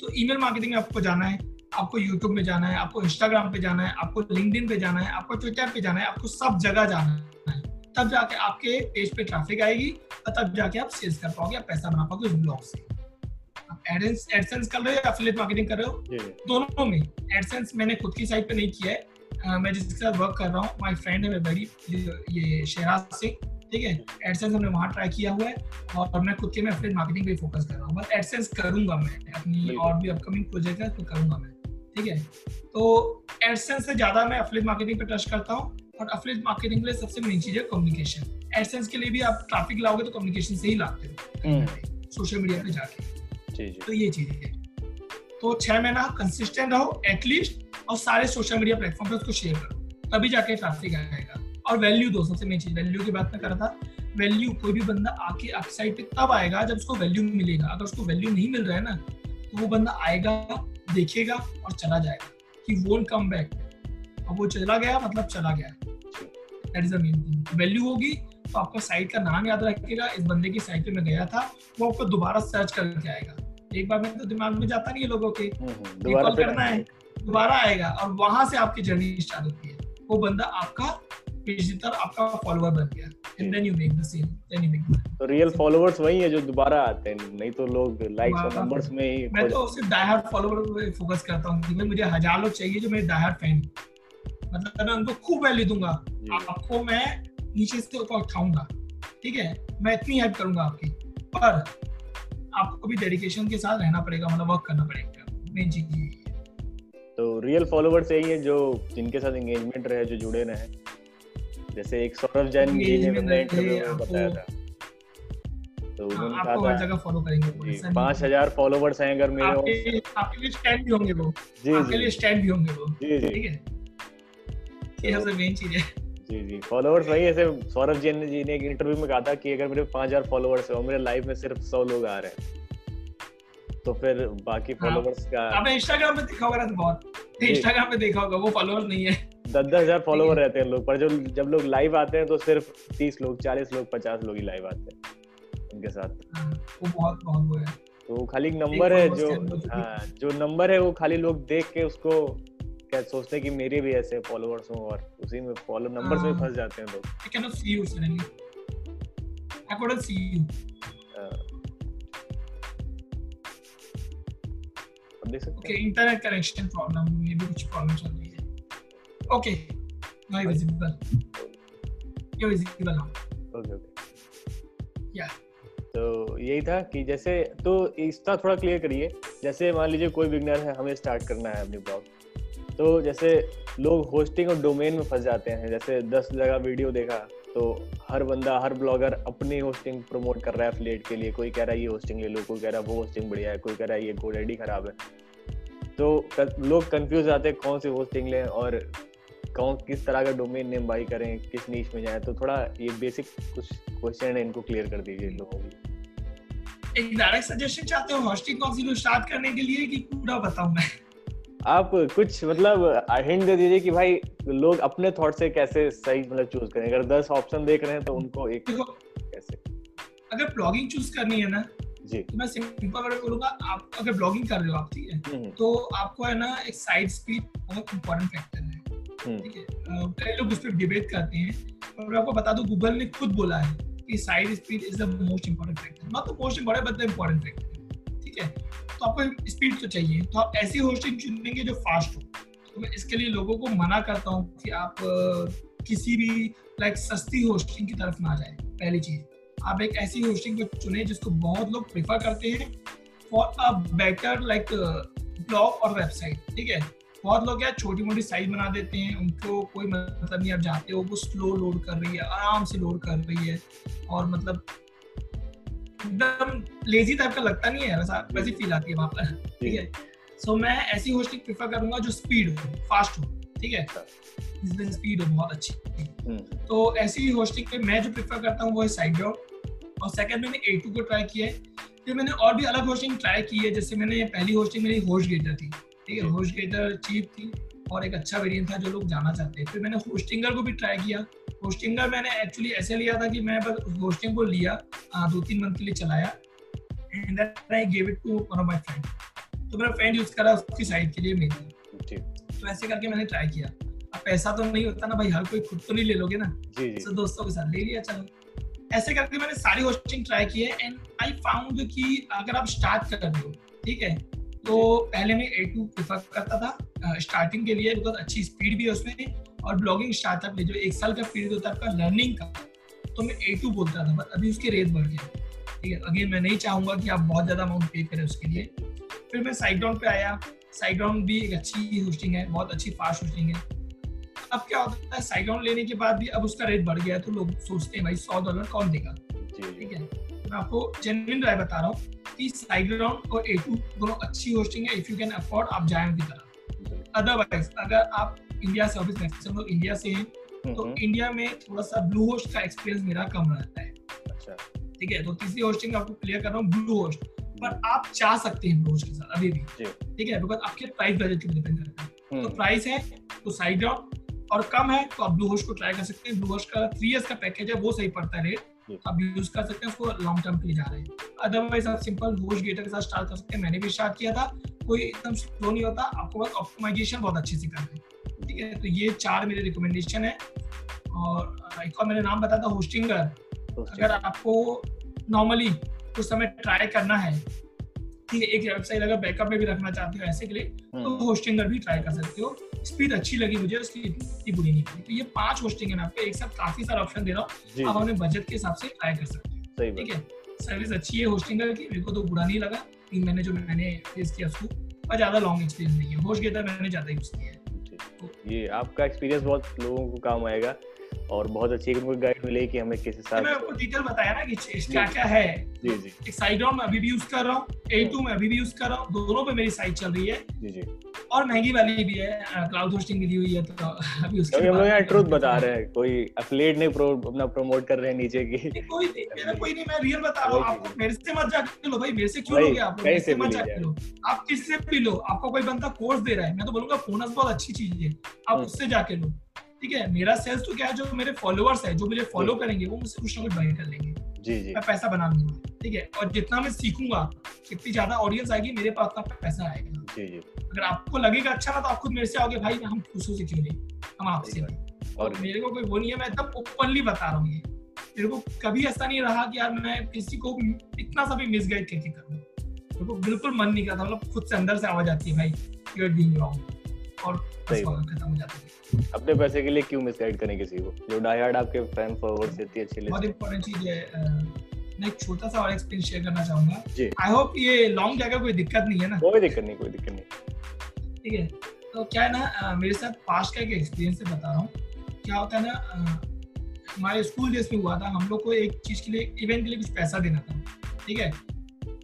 तो ईमेल मार्केटिंग में आपको जाना है आपको यूट्यूब में जाना है आपको इंस्टाग्राम पे जाना है आपको लिंक्डइन पे जाना है आपको ट्विटर पे जाना है आपको सब जगह जाना है। तब जाके आपके पेज पे ट्रैफ़िक आएगी और तब जाके आप सेल्स कर पाओगे आप पैसा बना पाओगे उस ब्लॉग से। आप एडसेंस कर रहे हो या एफिलिएट मार्केटिंग कर रहे हो? दोनों में। एडसेंस मैंने खुद की साइट पे नहीं किया है। मैं जिसके साथ वर्क कर रहा हूँ माई फ्रेंड है वेरी ये शहराज सिंह ठीक है? एडसेंस हमने वहाँ ट्राई किया हुआ है और मैं खुद के मैं अपने मार्केटिंग पे फोकस कर रहा हूँ। बट एडसेंस करूँगा मैं अपनी और भी अपकमिंग प्रोजेक्ट है तो करूँगा मैं ठीक है? तो एडसेंस से ज़्यादा मैं अफलेट मार्केटिंग पे टच करता हूँ और अफलेट मार्केटिंग के लिए सबसे मेन चीज़ है कम्युनिकेशन एडसेंस के लिए भी आप ट्रैफ़िक लाओगे तो कम्युनिकेशन से ही लाते हो सोशल मीडिया पे जाके। तो ये चीज़ है। तो छह महीना कंसिस्टेंट रहो एटलीस्ट और सारे सोशल मीडिया प्लेटफॉर्म पे उसको शेयर करो। तभी जाके ट्रैफ़िक आएगा। और वैल्यू दो सबसे मेन चीज़ वैल्यू की बात मैं कर रहा था। वैल्यू कोई भी बंदा आके आपकी साइड पे तब आएगा जब उसको वैल्यू मिलेगा। अगर उसको वैल्यू नहीं मिल रहा है ना तो वो बंदा आएगा देखेगा और चला जाएगा कि वोंट कम बैक अब वो चला गया मतलब चला गया। That is the main thing value होगी तो आपका साइट का नाम याद रखेगा इस बंदे की साइट पे मैं गया था वो आपको दोबारा सर्च करके आएगा। एक बार में तो दिमाग में जाता नहीं है लोगों के कॉल हम्म, हम्म, करना है। दोबारा आएगा और वहाँ से आपकी जर्नी स्टार्ट होती है। वो बंदा आपका आपका फॉलोअर बन गया। And then you make the same then you make तो रियल फॉलोअर्स वही है जो दोबारा आते हैं नहीं तो लोग लाइक्स और नंबर्स में ही मैं तो सिर्फ़ फॉलोअर पे फोकस करता हूँ मुझे हज़ार लोग चाहिए जो मेरे फ़ैन मतलब मैं उनको खूब वैल्यू दूँगा। आपको मैं नीचे से ऊपर उठाऊँगा। ठीक है? मैं इतनी हेल्प करूँगा आपकी। पर आपको भी डेडिकेशन के साथ रहना पड़ेगा मतलब वर्क करना पड़ेगा। मेन चीज़ ये तो रियल फॉलोवर्स यही है जो जिनके साथ एंगेजमेंट रहे जो जुड़े रहे। जैसे एक सौरभ जैन जी ने मैंने इंटरव्यू में बताया था। तो हाँ, जगह फॉलो करेंगे पाँच हज़ार फॉलोवर्स हैं अगर मेरे आपके, आपके लिए स्टैंड भी होंगे वो। जी आपके लिए स्टैंड भी होंगे वो। जी जी। ठीक है? ये सबसे मेन चीज़ है। जी जी। फॉलोवर्स वही ऐसे सौरभ जैन जी ने एक इंटरव्यू में कहा था कि अगर मेरे पाँच हज़ार फॉलोवर्स है और मेरे लाइव में सिर्फ़ सौ लोग आ रहे हैं तो फिर बाकी फॉलोवर्स हाँ। का आपने इंस्टाग्राम पे देखा होगा ना तो बहुत। इंस्टाग्राम पे देखा होगा वो फॉलोवर नहीं है। दस दस हज़ार फॉलोवर रहते हैं लोग पर जो जब लोग लाइव आते हैं तो सिर्फ़ तीस लोग चालीस लोग पचास लोग ही लाइव आते हैं उनके साथ। हाँ, वो बहुत बहुत वो है। तो खाली नंबर है जो हाँ जो नंबर है वो खाली लोग देख के उसको क्या सोचते हैं कि मेरे भी ऐसे फॉलोअर्स हो और उसी में फॉलो नंबर्स में फंस जाते हैं लोग। I can not see you suddenly I couldn't see you देख सकते ओके इंटरनेट कनेक्शन प्रॉब्लम मे भी कुछ प्रॉब्लम चल रही है। Okay now visible you visible now okay okay या तो यही था कि जैसे तो इसका थोड़ा क्लियर करिए। जैसे मान लीजिए कोई बिगनर है हमें स्टार्ट करना है अपनी ब्लॉग तो जैसे लोग होस्टिंग और डोमेन में फंस जाते हैं जैसे दस जगह वीडियो देखा तो हर बंदा हर ब्लॉगर अपनी होस्टिंग प्रमोट कर रहा है फ्लेट के लिए। कोई कह रहा है ये होस्टिंग ले लो कोई कह रहा है वो होस्टिंग बढ़िया है कोई कह रहा है ये गोड आईडी खराब है। तो लोग कंफ्यूज आते हैं कौन सी होस्टिंग लें और कौन किस तरह का डोमेन नेम बाई करें किस नीच में जाए। तो थोड़ा ये बेसिक कुछ क्वेश्चन है इनको क्लियर कर दीजिए लोगों को। एक डायरेक्ट सजेशन चाहते हो होस्टिंग कौन सी स्टार्ट करने के लिए कि पूरा बताऊँ मैं? आप कुछ मतलब हिंट दे दीजिए कि भाई लोग अपने थॉट से कैसे सही मतलब चूज़ करें। अगर दस ऑप्शन देख रहे हैं तो उनको एक कैसे? अगर ब्लॉगिंग चूज़ करनी है ना जी। मैं सिंपल वर्ड बोलूँगा आप अगर ब्लॉगिंग कर रहे हो आप ठीक है? हम्म। तो आपको है ना एक साइड स्पीड बहुत इंपॉर्टेंट फैक्टर है हम्म। ठीक है? कई लोग उस पर डिबेट करते हैं और आपको बता दो गूगल ने खुद बोला है कि site speed is the most important factor not the most important but the important factor ठीक है? तो आपको स्पीड तो चाहिए। तो आप ऐसी होस्टिंग चुनेंगे जो फास्ट हो। तो मैं इसके लिए लोगों को मना करता हूँ कि आप किसी भी लाइक सस्ती होस्टिंग की तरफ़ ना जाए पहली चीज़। आप एक ऐसी होस्टिंग को चुने जिसको बहुत लोग प्रेफर करते हैं for a better like blog और वेबसाइट ठीक है? बहुत लोग क्या छोटी मोटी साइज़ बना देते हैं उनको कोई मतलब नहीं आप जाते हो वो स्लो लोड कर रही है आराम से लोड कर रही है और मतलब एकदम लेजी टाइप का लगता नहीं है वैसा वैसी फील आती है वहाँ पर ठीक है? सो मैं ऐसी होस्टिंग प्रेफर करूँगा जो स्पीड हो फास्ट हो ठीक है? स्पीड हो बहुत अच्छी। हम्म। तो ऐसी होस्टिंग पे मैं जो प्रेफर करता हूँ वो है साइड ग्राउंड और सेकंड मैंने ए टू को ट्राई किया है। फिर मैंने और भी अलग होस्टिंग ट्राई की है जैसे मैंने पहली होस्टिंग मेरी होस्ट गेटर थी ठीक है? होस्ट गेटर चीप थी और एक अच्छा वेरिएंट था जो लोग जाना चाहते हैं फिर मैंने होस्टिंगर को भी ट्राई किया। होस्टिंगर मैंने एक्चुअली ऐसे लिया था कि मैं बस होस्टिंग को लिया दो तीन मंथ के लिए चलाया and then I give it to one of my friend तो मेरा फ्रेंड यूज़ करा उसकी साइड के लिए मेरी तो ऐसे करके मैंने ट्राई किया। अब पैसा तो नहीं होता ना भाई हर कोई खुद तो नहीं ले लोगे ना। तो दोस्तों के साथ ले लिया चलो। ऐसे करके मैंने सारी होस्टिंग ट्राई की है एंड आई फाउंड कि अगर आप स्टार्ट कर रहे हो, ठीक है? तो पहले मैं ए टू प्रिफर करता था स्टार्टिंग के लिए बिकॉज़ अच्छी स्पीड भी है उसमें, और ब्लॉगिंग स्टार्टअप में जो एक साल का पीरियड होता है आपका लर्निंग का तो मैं ए टू बोलता था बट अभी उसके रेट बढ़ गया ठीक है? अगेन मैं नहीं चाहूँगा कि आप बहुत ज़्यादा अमाउंट पे करें उसके लिए। फिर मैं साइग्राउंड पे आया साइग्राउंड भी एक अच्छी होस्टिंग है, बहुत अच्छी फास्ट होस्टिंग है अब क्या होता है साइग्राउंड लेने के बाद भी अब उसका रेट बढ़ गया है तो लोग सोचते हैं भाई सौ डॉलर कौन देगा? ठीक है। मैं आपको जेनविन राय बता रहा हूँ कि साइग्राउंड और ए टू दोनों अच्छी होस्टिंग है इफ़ यू कैन अफोर्ड आप जाए उनकी तरफ़। अदरवाइज़ अगर आप इंडिया से ऑफ़िस मैक्सिमम लोग इंडिया से हैं तो इंडिया में थोड़ा सा ब्लू होस्ट का एक्सपीरियंस मेरा कम रहता है। अच्छा। ठीक है तो तीसरी होस्टिंग आपको क्लियर कर रहा हूँ ब्लू होस्ट पर आप चाह सकते हैं ब्लू होस्ट के साथ अभी भी। ठीक है बिकॉज़ आपके प्राइस बजट के डिपेंड करता है। तो प्राइस है तो साइड ग्राउंड और कम है तो आप ब्लू होश को ट्राई कर सकते हैं। ब्लू होश का थ्री इयर्स का पैकेज है वो सही पड़ता है रेट आप यूज़ कर सकते हैं उसको लॉन्ग टर्म के लिए जा रहे हैं। अदरवाइज़ आप सिंपल होश गेटर के साथ स्टार्ट कर सकते हैं। मैंने भी स्टार्ट किया था कोई एकदम स्लो नहीं होता। आपको बस ऑप्टिमाइजेशन बहुत अच्छे से करना है। ठीक है तो ये चार मेरे रिकमेंडेशन है। और एक और मैंने नाम बताया था होस्टिंगर अगर आपको नॉर्मली कुछ समय ट्राई करना है ठीक है एक वेबसाइट अगर बैकअप में भी रखना चाहते हो ऐसे के लिए तो होस्टिंगर हम्म। भी ट्राई कर सकते हो। स्पीड अच्छी लगी मुझे उसकी इतनी बुरी नहीं लगी। तो ये पाँच होस्टिंग है मैं आपको एक साथ काफ़ी सारा ऑप्शन दे रहा हूँ। आप अपने बजट के हिसाब से ट्राई कर सकते हैं। ठीक है? सर्विस अच्छी है होस्टिंग की मेरे को तो बुरा नहीं लगा। तीन महीने जो मैंने फेस किया उसको और ज़्यादा लॉन्ग एक्सपीरियंस नहीं है। होस्ट गेटर मैंने ज़्यादा यूज़ किया है। तो ये आपका एक्सपीरियंस बहुत लोगों को काम आएगा। और बहुत अच्छी उनको गाइड मिले कि हमें किस हिसाब मैं आपको डिटेल बताया ना कि क्या क्या है। जी जी। एक साइड ऑन मैं अभी भी यूज़ कर रहा हूँ ए टू मैं अभी भी यूज़ कर रहा हूँ दोनों पे मेरी साइट चल रही है। जी जी। और महँगी वाली भी है क्लाउड होस्टिंग भी दी हुई है तो अभी उसके हम लोग यहाँ ट्रुथ बता रहे हैं कोई एफिलिएट नहीं प्रो अपना प्रमोट कर रहे हैं नीचे की। कोई नहीं मेरा कोई नहीं मैं रियल बता रहा हूँ आपको मेरे से मत जाके लो भाई मेरे से क्यों लोगे आप मेरे से मत जाके लो। आप किससे भी लो आपको कोई बंदा कोर्स दे रहा है मैं तो बोलूँगा फोनस बहुत अच्छी चीज़ है आप हम्म। उससे जाके लो। ठीक है मेरा सेल्स तो क्या है जो मेरे फॉलोअर्स है जो मुझे फॉलो करेंगे वो मुझसे कुछ ना कुछ बाय कर लेंगे। जी जी। मैं पैसा बना लूँगा ठीक है? और जितना मैं सीखूँगा कितनी ज़्यादा ऑडियंस आएगी मेरे पास उतना पैसा आएगा। जी जी। अगर आपको लगेगा अच्छा ना तो आप खुद मेरे से आओगे भाई हम दूसरों से क्यों नहीं हम आपसे और मेरे को कोई वो नहीं है मैं एकदम ओपनली बता रहा हूँ ये। मेरे को कभी ऐसा नहीं रहा कि यार मैं किसी को इतना सा भी मिसगाइड करके करूँ। मेरे को बिल्कुल मन नहीं करता मतलब खुद से अंदर से आवाज़ आती है भाई यू आर डूइंग रॉन्ग और खत्म हो जाता है। अपने पैसे के लिए क्यों मिसगाइड करें किसी को? जो डायहार्ड आपके फ़ैन फॉलोअर्स इतनी अच्छी लिस्ट बहुत इंपॉर्टेंट चीज़ है मैं एक छोटा सा और एक्सपीरियंस शेयर करना चाहूँगा। जी। आई होप ये लॉन्ग जाएगा कोई दिक्कत नहीं है ना? कोई दिक्कत नहीं कोई दिक्कत नहीं। ठीक है। तो क्या है ना मेरे साथ पास्ट का एक एक्सपीरियंस से बता रहा हूँ। क्या होता है ना हमारे स्कूल डेज़ में हुआ था हम लोग को एक चीज़ के लिए इवेंट के लिए कुछ पैसा देना था। ठीक है?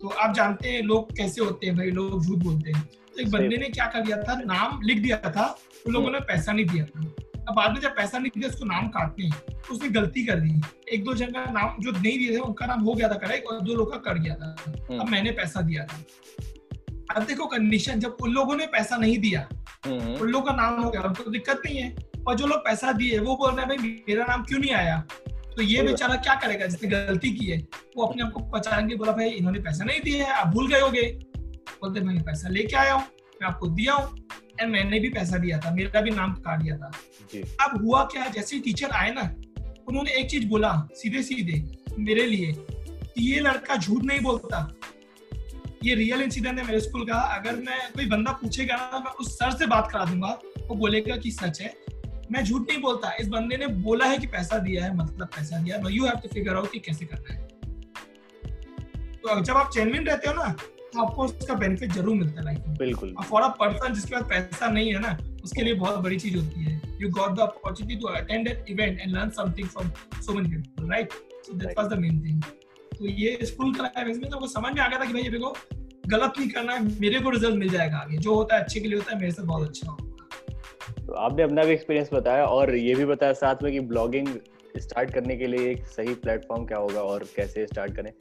तो आप जानते हैं लोग कैसे होते हैं भाई लोग झूठ बोलते हैं। एक बंदे ने क्या कर दिया था? नाम लिख दिया था। उन लोगों ने पैसा नहीं दिया था। अब बाद में जब पैसा नहीं दिया उसको नाम काटने तो उसने गलती कर दी। एक दो जन का नाम जो नहीं दिए थे उनका नाम हो गया था करेक्ट और दो लोग का कट गया था। हम्म। अब मैंने पैसा दिया था। अब देखो कंडीशन जब उन लोगों ने पैसा नहीं दिया हम्म। उन लोगों का नाम हो गया उनको तो दिक्कत नहीं है। और जो लोग पैसा दिए वो बोल रहे हैं भाई मेरा नाम क्यों नहीं आया? तो ये बेचारा क्या करेगा? जिसने गलती की है वो अपने आप को पहचान के बोला भाई इन्होंने पैसा नहीं दिया है आप भूल गए होगे। बोलते मैं पैसा लेके आया हूँ मैं आपको दिया हूँ एंड मैंने भी पैसा दिया था मेरा भी नाम काट दिया था। अब हुआ क्या जैसे टीचर आए ना उन्होंने एक चीज़ बोला सीधे सीधे मेरे लिए कि ये लड़का झूठ नहीं बोलता। ये रियल इंसिडेंट है मेरे स्कूल का अगर मैं कोई बंदा पूछेगा ना मैं उस सर से बात करा दूँगा वो बोलेगा कि सच है मैं झूठ नहीं बोलता। इस बंदे ने बोला है कि पैसा दिया है मतलब पैसा दिया you have to figure out कि कैसे करना है। तो जब आप जेनविन रहते हो ना तो आपको उसका बेनिफिट ज़रूर मिलता है लाइफ में बिल्कुल फॉर अ पर्सन जिसके पास पैसा नहीं है ना उसके लिए बहुत बड़ी चीज़ होती है। You got the opportunity to attend an event and learn something from so many people right so that was the main thing तो ये स्कूल का लाइफ में तो समझ में आ गया था कि भाई ये देखो गलत नहीं करना है मेरे को रिज़ल्ट मिल जाएगा आगे। जो होता है अच्छे के लिए होता है मेरे से बहुत अच्छा होगा। तो आपने अपना भी एक्सपीरियंस बताया और ये भी बताया साथ में कि ब्लॉगिंग स्टार्ट करने के लिए एक सही प्लेटफॉर्म क्या होगा और कैसे स्टार्ट करें?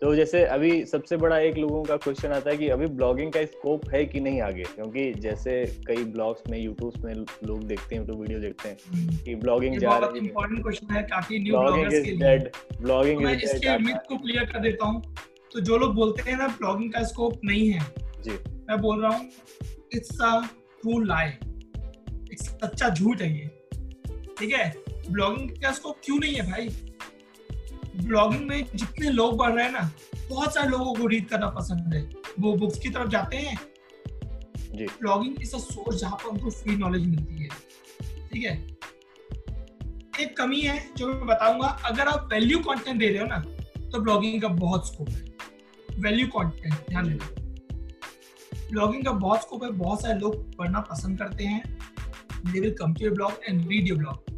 तो जैसे अभी सबसे बड़ा एक लोगों का क्वेश्चन आता है कि अभी ब्लॉगिंग का स्कोप है कि नहीं आगे? क्योंकि जैसे कई ब्लॉग्स में यूट्यूब में लोग देखते हैं यूट्यूब वीडियो देखते हैं। कि ब्लॉगिंग जा रही है। इंपॉर्टेंट क्वेश्चन है काफ़ी न्यू ब्लॉगर्स के लिए। ब्लॉगिंग इज़ डेड इसके मिथ को क्लियर कर देता हूँ। तो जो लोग बोलते हैं ना ब्लॉगिंग का स्कोप नहीं है जी। मैं बोल रहा हूँ इट्स अ ट्रू लाई एक सच्चा झूठ है ये। ठीक है? ब्लॉगिंग का स्कोप क्यों नहीं है भाई? ब्लॉगिंग में जितने लोग बढ़ रहे हैं ना बहुत सारे लोगों को रीड करना पसंद है। वो बुक्स की तरफ़ जाते हैं। ब्लॉगिंग इज़ अ सोर्स जहाँ पर उनको फ्री नॉलेज मिलती है। ठीक है? एक कमी है जो मैं बताऊँगा अगर आप वैल्यू कंटेंट दे रहे हो ना तो ब्लॉगिंग का बहुत स्कोप है। वैल्यू कंटेंट ध्यान देना। ब्लॉगिंग का बहुत स्कोप है बहुत सारे लोग पढ़ना पसंद करते हैं। They will come to your blog and read your blog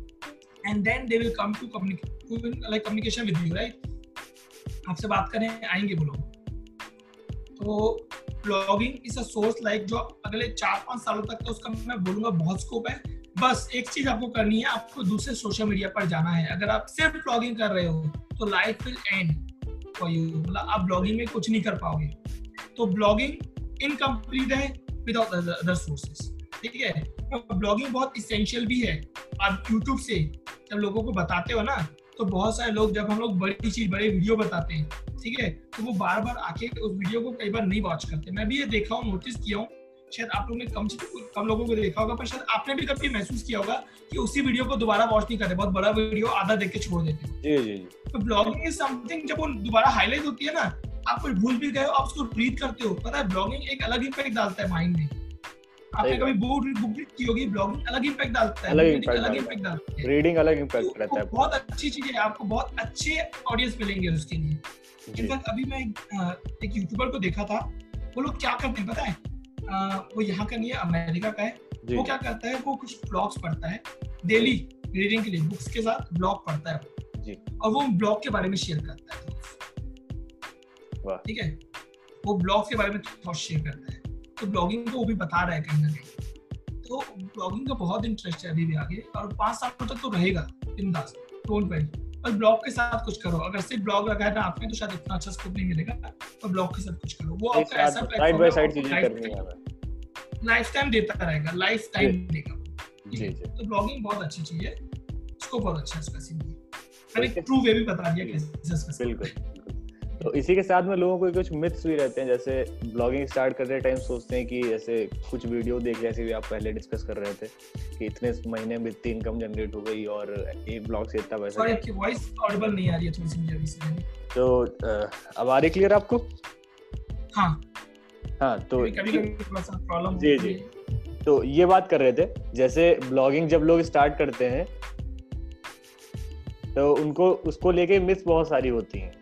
and then they will come to like communication with you right आपसे बात करें आएँगे वो लोग। तो blogging is a source like जो अगले चार पाँच सालों तक तो उसका मैं बोलूँगा बहुत स्कोप है। बस एक चीज़ आपको करनी है, आपको दूसरे सोशल मीडिया पर जाना है। अगर आप सिर्फ़ ब्लॉगिंग कर रहे हो तो life will end for you मतलब आप ब्लॉगिंग में कुछ नहीं कर पाओगे। तो ब्लॉगिंग इनकम्प्लीट है विदाउट अदर सोर्सेस ठीक है? ब्लॉगिंग बहुत इसेंशियल भी है। आप यूट्यूब से जब लोगों को बताते हो ना तो बहुत सारे लोग जब हम लोग बड़ी चीज़ बड़े वीडियो बताते हैं ठीक है? तो वो बार बार आके उस वीडियो को कई बार नहीं वॉच करते। मैं भी ये देखा हूँ नोटिस किया हूँ। शायद आप लोगों ने कम कम लोगों को देखा होगा पर शायद आपने भी कभी महसूस किया होगा कि उसी वीडियो को दोबारा वॉच नहीं करते। बहुत बड़ा वीडियो आधा देख के छोड़ देते जी जी तो ब्लॉगिंग इज़ समथिंग जब वो दोबारा हाईलाइट होती है ना आप कुछ भूल भी गए हो आप उसको रीड करते हो पता है ब्लॉगिंग एक अलग इम्पैक्ट डालता है माइंड में। आपने कभी बुक बुक की होगी? ब्लॉगिंग अलग इंपैक्ट डालता है अलग इंपैक्ट डालता है। रीडिंग अलग इम्पैक्ट तो रहता है। बहुत अच्छी चीज़ है आपको बहुत अच्छे ऑडियंस मिलेंगे उसके लिए। इनफैक्ट अभी मैं एक यूट्यूबर को देखा था वो लोग क्या करते हैं पता है? वो यहाँ का नहीं है अमेरिका का है। वो क्या करता है वो कुछ ब्लॉग्स पढ़ता है डेली रीडिंग के लिए बुक्स के साथ ब्लॉग पढ़ता है जी। और वो ब्लॉग के बारे में शेयर करता है। ठीक है? वो ब्लॉग के बारे में थॉट शेयर करता है। तो ब्लॉगिंग को वो भी बता रहा है कहीं ना कहीं। तो ब्लॉगिंग का बहुत इंटरेस्ट है अभी भी आगे और पाँच साल तक तो रहेगा बिंदास डोंट वरी और ब्लॉग के साथ कुछ करो अगर सिर्फ़ ब्लॉग लगा है ना आपने तो शायद इतना अच्छा स्कोप नहीं मिलेगा और ब्लॉग के साथ कुछ करो। वो आपका ऐसा साइड बाय साइड चीज़ें करनी है लाइफ टाइम देता रहेगा लाइफ टाइम देगा जी जी। तो ब्लॉगिंग बहुत अच्छी चीज़ है उसको बहुत अच्छा है इसका सीन मैंने ट्रू वे भी बता दिया कैसे बिल्कुल। तो इसी के साथ में लोगों को कुछ मिथ्स भी रहते हैं जैसे ब्लॉगिंग स्टार्ट करते टाइम सोचते हैं कि जैसे कुछ वीडियो देख जैसे भी आप पहले डिस्कस कर रहे थे कि इतने महीने में इतनी इनकम जनरेट हो गई और एक ब्लॉग से इतना पैसा सॉरी आपकी वॉइस ऑडिबल नहीं आ रही है थोड़ी सी मुझे से। तो अब आ रही क्लियर आपको? हाँ। हाँ तो कभी कभी प्रॉब्लम जी, जी। तो ये बात कर रहे थे जैसे ब्लॉगिंग जब लोग स्टार्ट करते हैं तो उनको उसको लेके मिथ बहुत सारी होती हैं।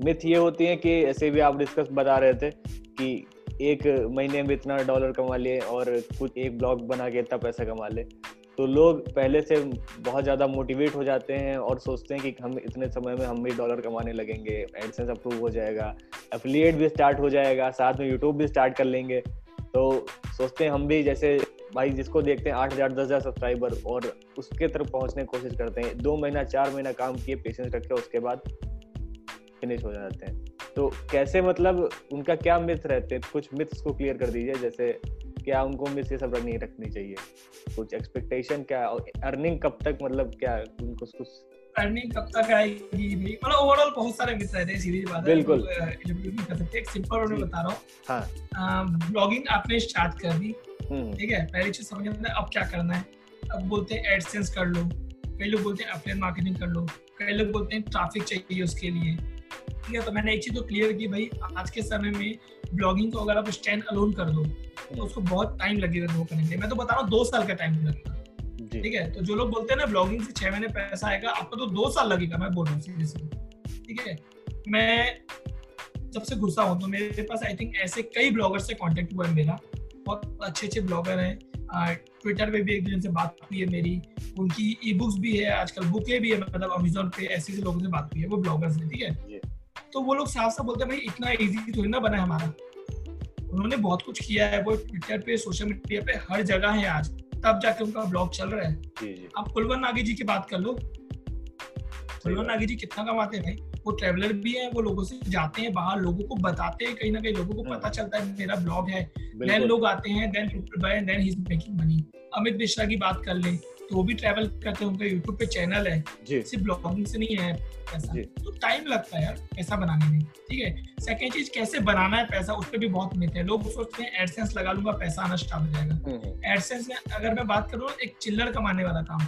मिथ ये होती है कि ऐसे भी आप डिस्कस बता रहे थे कि एक महीने में इतना डॉलर कमा लिए और कुछ एक ब्लॉग बना के इतना पैसा कमा ले। तो लोग पहले से बहुत ज़्यादा मोटिवेट हो जाते हैं और सोचते हैं कि हम इतने समय में हम भी डॉलर कमाने लगेंगे एडसेंस अप्रूव हो जाएगा एफिलिएट भी स्टार्ट हो जाएगा, साथ में यूट्यूब भी स्टार्ट कर लेंगे। तो सोचते हैं हम भी जैसे भाई जिसको देखते हैं आठ हज़ार, दस हज़ार सब्सक्राइबर और उसके तरफ़ पहुँचने की कोशिश करते हैं, दो महीना, चार महीना काम किए पेशेंस रखे, उसके बाद फिनिश हो जाते हैं। तो कैसे मतलब उनका क्या मिथ रहते हैं? कुछ मिथ्स को क्लियर कर दीजिए जैसे क्या उनको मिथ ये सब नहीं रखनी चाहिए? कुछ एक्सपेक्टेशन क्या और अर्निंग कब तक मतलब क्या उनको कुछ अर्निंग कब तक आएगी? भाई मतलब ओवरऑल बहुत सारे मिथ रहते हैं सीधी बात बिल्कुल। तो, eliminate नहीं कर सकते। एक सिंपल जी। बता रहा हाँ। हूँ। ब्लॉगिंग आपने स्टार्ट कर दी। हम्म। ठीक है? पहली चीज़ समझ में अब क्या करना है? अब बोलते हैं एडसेंस कर लो। कई लोग बोलते हैं मार्केटिंग कर लो। कई लोग बोलते हैं ट्रैफ़िक चाहिए उसके लिए। ठीक है तो मैंने एक चीज़ तो क्लियर की भाई आज के समय में ब्लॉगिंग को अगर आप स्टैंड अलोन कर दो तो उसको बहुत टाइम लगेगा ग्रो करने के लिए। मैं तो बता रहा हूँ दो साल का टाइम लगेगा। ठीक है? तो जो लोग बोलते हैं ना ब्लॉगिंग से छह महीने पैसा आएगा आपको तो दो साल लगेगा मैं बोल रहा हूँ सीरियसली ठीक है? मैं जब से घुसा हूँ तो मेरे पास आई थिंक ऐसे कई ब्लॉगर से कॉन्टेक्ट हुआ है मेरा। बहुत अच्छे अच्छे ब्लॉगर हैं ट्विटर पे भी एक दूसरे से बात हुई है मेरी। उनकी ई बुक्स भी है आजकल बुकें भी है मतलब अमेजोन पे ऐसे ऐसे लोगों से बात हुई है वो ब्लॉगर्स हैं ठीक। है? तो वो लोग साफ़ साफ़ बोलते हैं भाई इतना इजी थोड़ी ना बना है हमारा। उन्होंने बहुत कुछ किया है वो ट्विटर पे सोशल मीडिया पे हर जगह है आज। तब जाके उनका ब्लॉग चल रहा है। आप कुलवन नागी जी की बात कर लो। कुलवन नागी जी कितना कमाते हैं भाई? वो ट्रेवलर भी है वो लोगों से जाते हैं बाहर लोगों को बताते हैं कहीं ना कहीं लोगों को पता चलता है मेरा ब्लॉग है। देन लोग आते हैं then then he is making money Amit Mishra की बात कर ले। तो वो भी ट्रैवल करते हैं उनका यूट्यूब पे चैनल है सिर्फ़ ब्लॉगिंग से नहीं है पैसा। तो टाइम लगता है यार पैसा बनाने में ठीक है? सेकंड चीज़ कैसे बनाना है पैसा उस पर भी बहुत मिथ है। लोग सोचते हैं एडसेंस लगा लूँगा पैसा आना स्टार्ट हो जाएगा। हम्म, हम्म, एडसेंस में अगर मैं बात करूँ एक चिल्लर कमाने वाला काम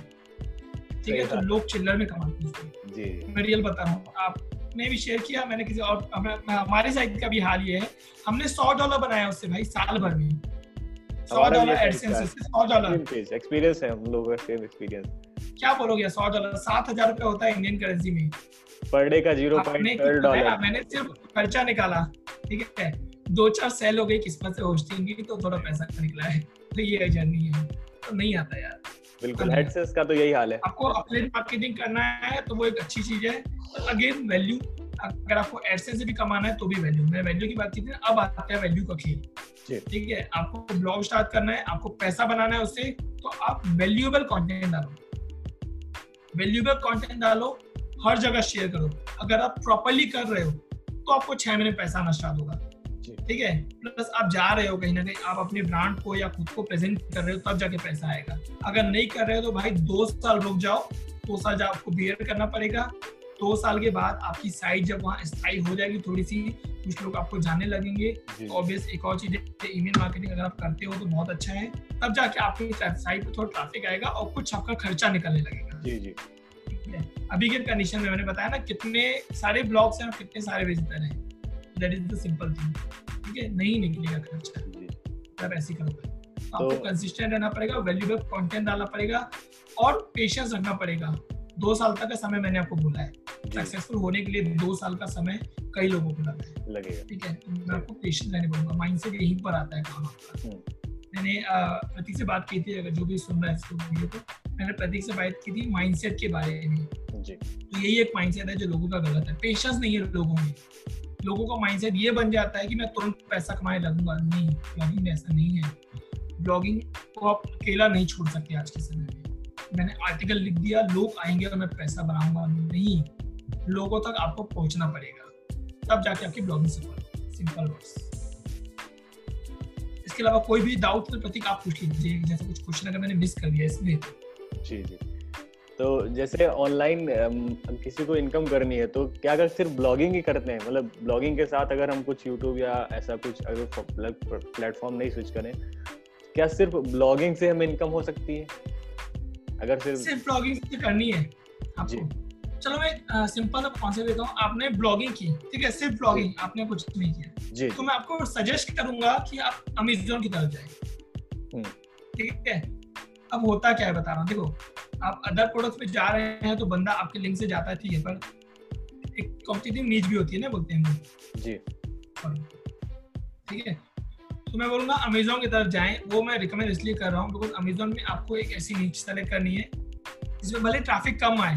ठीक है? तो लोग चिल्लर में कमाते हैं मैं रियल बता रहा हूँ आपने भी शेयर किया मैंने किसी और हमारे साइड का भी हाल ये है। हमने सौ डॉलर बनाया उससे भाई साल भर में। सौ डॉलर एडसेंस से सौ डॉलर एक्सपीरियंस है हम लोगों का सेम एक्सपीरियंस क्या बोलोगे सौ डॉलर सात हज़ार रुपया होता है इंडियन करेंसी में। पर डे का ज़ीरो डॉलर मैंने सिर्फ़ खर्चा निकाला ठीक है? दो चार सेल हो गई किस्मत से होस्टिंग की तो थोड़ा पैसा निकला है। तो ये जर्नी है। तो नहीं आता यार। बिल्कुल हाँ। एडसेंस का तो यही हाल है। आपको अपलेट मार्केटिंग करना है तो वो एक अच्छी चीज़ है। अगेन वैल्यू अगर आपको एडसेंस से भी कमाना है तो भी वैल्यू मैं वैल्यू की बात की थी अब आता है वैल्यू का खेल। ठीक है आपको ब्लॉग स्टार्ट करना है आपको पैसा बनाना है उससे तो आप वैल्यूएबल कंटेंट डालो। वैल्यूएबल कंटेंट डालो हर जगह शेयर करो। अगर आप प्रॉपरली कर रहे हो तो आपको छह महीने पैसा आना स्टार्ट होगा। ठीक है? प्लस आप जा रहे हो कहीं ना कहीं आप अपने ब्रांड को या खुद को प्रेजेंट कर रहे हो तब जाके पैसा आएगा। अगर नहीं कर रहे हो तो भाई दो साल रुक जाओ दो साल जा आपको बियर करना पड़ेगा। दो साल के बाद आपकी साइट जब वहाँ स्थायी हो जाएगी थोड़ी सी कुछ लोग आपको जानने लगेंगे। जी। ऑब्वियस एक और चीज़ है ईमेल मार्केटिंग अगर आप करते हो तो बहुत अच्छा है। तब जाके आपकी साइट पे थोड़ा ट्रैफ़िक आएगा और कुछ आपका खर्चा निकलने लगेगा। जी जी। अभी के कंडीशन में मैंने बताया ना कितने सारे ब्लॉग्स हैं और कितने सारे विजिटर हैं। That is the simple thing ठीक है? नहीं निकलेगा खर्चा। जी। आप ऐसे करोगे तो आपको कंसिस्टेंट रहना पड़ेगा वैल्यूबल कंटेंट डालना पड़ेगा और पेशेंस रखना पड़ेगा। दो साल तक का समय मैंने आपको बोला है। सक्सेसफुल होने के लिए दो साल का समय कई लोगों को लगा है। ठीक है तो मैं आपको पेशेंस रहने बोलूँगा। माइंड से यहीं पर आता है काम आपका। हम्म। मैंने प्रतीक से बात की थी अगर जो भी सुन रहा है इसको वीडियो को मैंने प्रतीक से बात की थी माइंडसेट के बारे में। जी। तो यही एक माइंडसेट है जो लोगों का गलत है। पेशेंस नहीं है लोगों में। लोगों का माइंडसेट ये बन जाता है कि मैं तुरंत पैसा कमाने लगूँगा। नहीं ब्लॉगिंग में ऐसा नहीं है। ब्लॉगिंग को आप अकेला नहीं छोड़ सकते आज के समय में। मैंने आर्टिकल लिख दिया, लोग आएँगे और मैं पैसा बनाऊँगा नहीं, लोगों तक आपको पहुँचना पड़ेगा। तब जाके आपकी ब्लॉगिंग सफल सिंपल वर्ड्स इसके अलावा कोई भी डाउट तो प्रतीक आप पूछ लीजिए, जैसे कुछ क्वेश्चन अगर मैंने मिस कर दिया इसमें जी जी। तो जैसे ऑनलाइन किसी को इनकम करनी है तो क्या अगर सिर्फ़ ब्लॉगिंग ही करते हैं? मतलब ब्लॉगिंग के साथ अगर हम कुछ यूट्यूब या ऐसा कुछ अगर प्लेटफॉर्म नहीं स्विच करें, क्या सिर्फ़ ब्लॉगिंग से हमें इनकम हो सकती है? अगर सिर्फ़ सिर्फ़ ब्लॉगिंग से करनी है आपको। चलो मैं सिंपल कॉन्सेप्ट देता हूँ। आपने ब्लॉगिंग की ठीक है? सिर्फ़ ब्लॉगिंग आपने कुछ नहीं किया। जी। तो मैं आपको सजेस्ट करूँगा कि आप अमेजोन की तरफ़ जाए। हम्म। ठीक है? अब होता क्या है बता रहा हूँ। देखो आप अदर प्रोडक्ट्स में जा रहे हैं तो बंदा आपके लिंक से जाता है ठीक है? पर एक कॉम्पिटिटिव नीच भी होती है ना बोलते हैं जी। ठीक है? तो मैं बोलूँगा अमेजोन की तरफ़ जाएँ। वो मैं रिकमेंड इसलिए कर रहा हूँ बिकॉज़ अमेजोन में आपको एक ऐसी नीच सेलेक्ट करनी है जिसमें भले ट्रैफ़िक कम आए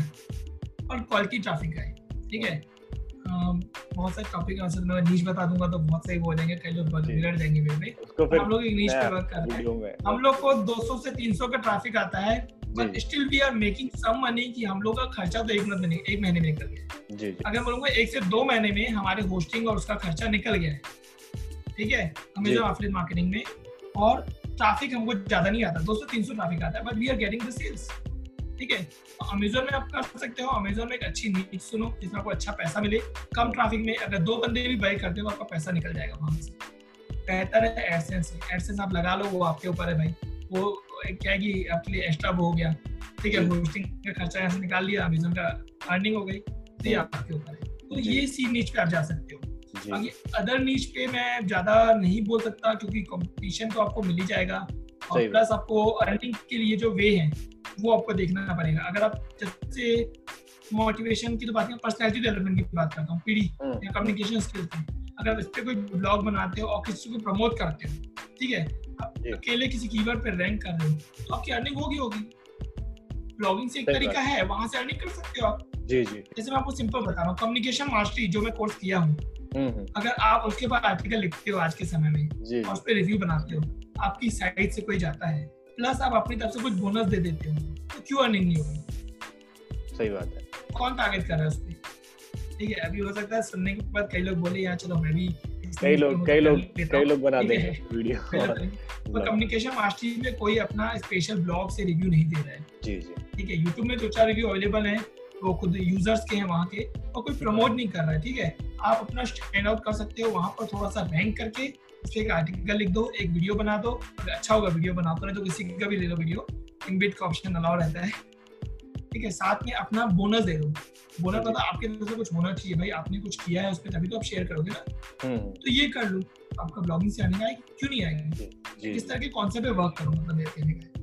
और क्वालिटी ट्रैफ़िक आए। ठीक है? बहुत सारे टॉपिक आंसर मैं नीच बता दूँगा तो बहुत सही बोलेंगे कई लोग बिगड़ जाएँगे मेरे में। हम लोग एक नीच पे वर्क कर रहे हैं। हम लोग को 200 से 300 का ट्रैफ़िक आता है but still we are making some money कि हम लोग का खर्चा तो एक महीने में एक महीने में निकल गया। अगर बोलूँगा एक से दो महीने में हमारे होस्टिंग और उसका खर्चा निकल गया है ठीक है? अमेजोन एफिलिएट मार्केटिंग में और ट्रैफ़िक हमको ज़्यादा नहीं आता 200 300 ट्रैफ़िक आता है but we are getting the sales ठीक है? अमेजोन में आप कर सकते हो अमेजोन में एक अच्छी नीच सुनो जिसमें आपको अच्छा पैसा मिले। कम ट्रैफ़िक में अगर दो बंदे भी बाई करते हो तो आपका पैसा निकल जाएगा वहाँ से। बेहतर है एडसेंस एडसेंस आप लगा लो वो आपके ऊपर है भाई। वो क्या है कि आपके लिए एक्स्ट्रा वो हो गया ठीक है? होस्टिंग का खर्चा यहाँ से निकाल लिया अमेजोन का अर्निंग हो गई तो ये आपके ऊपर है। तो ये सी नीच पे आप जा सकते हो। बाकी अदर नीच पे मैं ज़्यादा नहीं बोल सकता क्योंकि कंपटीशन तो आपको मिल ही जाएगा। और प्लस आपको अर्निंग के लिए जो वे है वो आपको देखना पड़ेगा। अगर आप जैसे मोटिवेशन की तो बात करें पर्सनैलिटी डेवलपमेंट की बात करता हूँ पीढ़ी हम्म। या कम्युनिकेशन स्किल्स की अगर इस पर कोई ब्लॉग बनाते हो और किसी को प्रमोट करते हो ठीक है? आप अकेले किसी कीवर्ड पे रैंक कर रहे हो तो आपकी अर्निंग होगी होगी। ब्लॉगिंग से एक तरीका है वहाँ से अर्निंग कर सकते हो आप। जी जी। जैसे मैं आपको सिंपल बता रहा हूँ कम्युनिकेशन मास्टरी जो मैं कोर्स किया हूँ। अगर आप उसके बाद आर्टिकल लिखते हो आज के समय में और उस पर रिव्यू बनाते हो आपकी साइट से कोई जाता है प्लस आप अपनी तरफ़ से कुछ बोनस दे देते हो तो क्यों अर्निंग नहीं होगी? सही बात है। कौन टारगेट कर रहा है उस पर ठीक है अभी हो सकता है सुनने के बाद कई लोग बोले यार चलो मैं भी कई लोग कई लोग कई लोग बनाते हैं। वीडियो। <laughs> तो कम्युनिकेशन मास्टरी में कोई अपना स्पेशल ब्लॉग से रिव्यू नहीं दे रहा है। जी जी। ठीक है यूट्यूब में दो चार रिव्यू अवेलेबल है वो खुद यूज़र्स के हैं वहाँ के और कोई प्रमोट नहीं कर रहा है ठीक है? आप अपना स्टैंड आउट कर सकते हो वहाँ पर थोड़ा सा रैंक करके उस एक आर्टिकल लिख दो एक वीडियो बना दो अगर अच्छा होगा वीडियो बना दो नहीं तो किसी का भी ले लो वीडियो इनबिट का ऑप्शन अलाउ रहता है। ठीक है साथ में अपना बोनस दे दो। बोनस पता आपके तरफ़ से कुछ होना चाहिए भाई आपने कुछ किया है उस पर तभी तो आप शेयर करोगे ना। हम्म। तो ये कर लो आपका ब्लॉगिंग से आने आएगी क्यों नहीं आएगी? किस तरह के कॉन्सेप्ट पे वर्क करो मतलब मेरे कहने का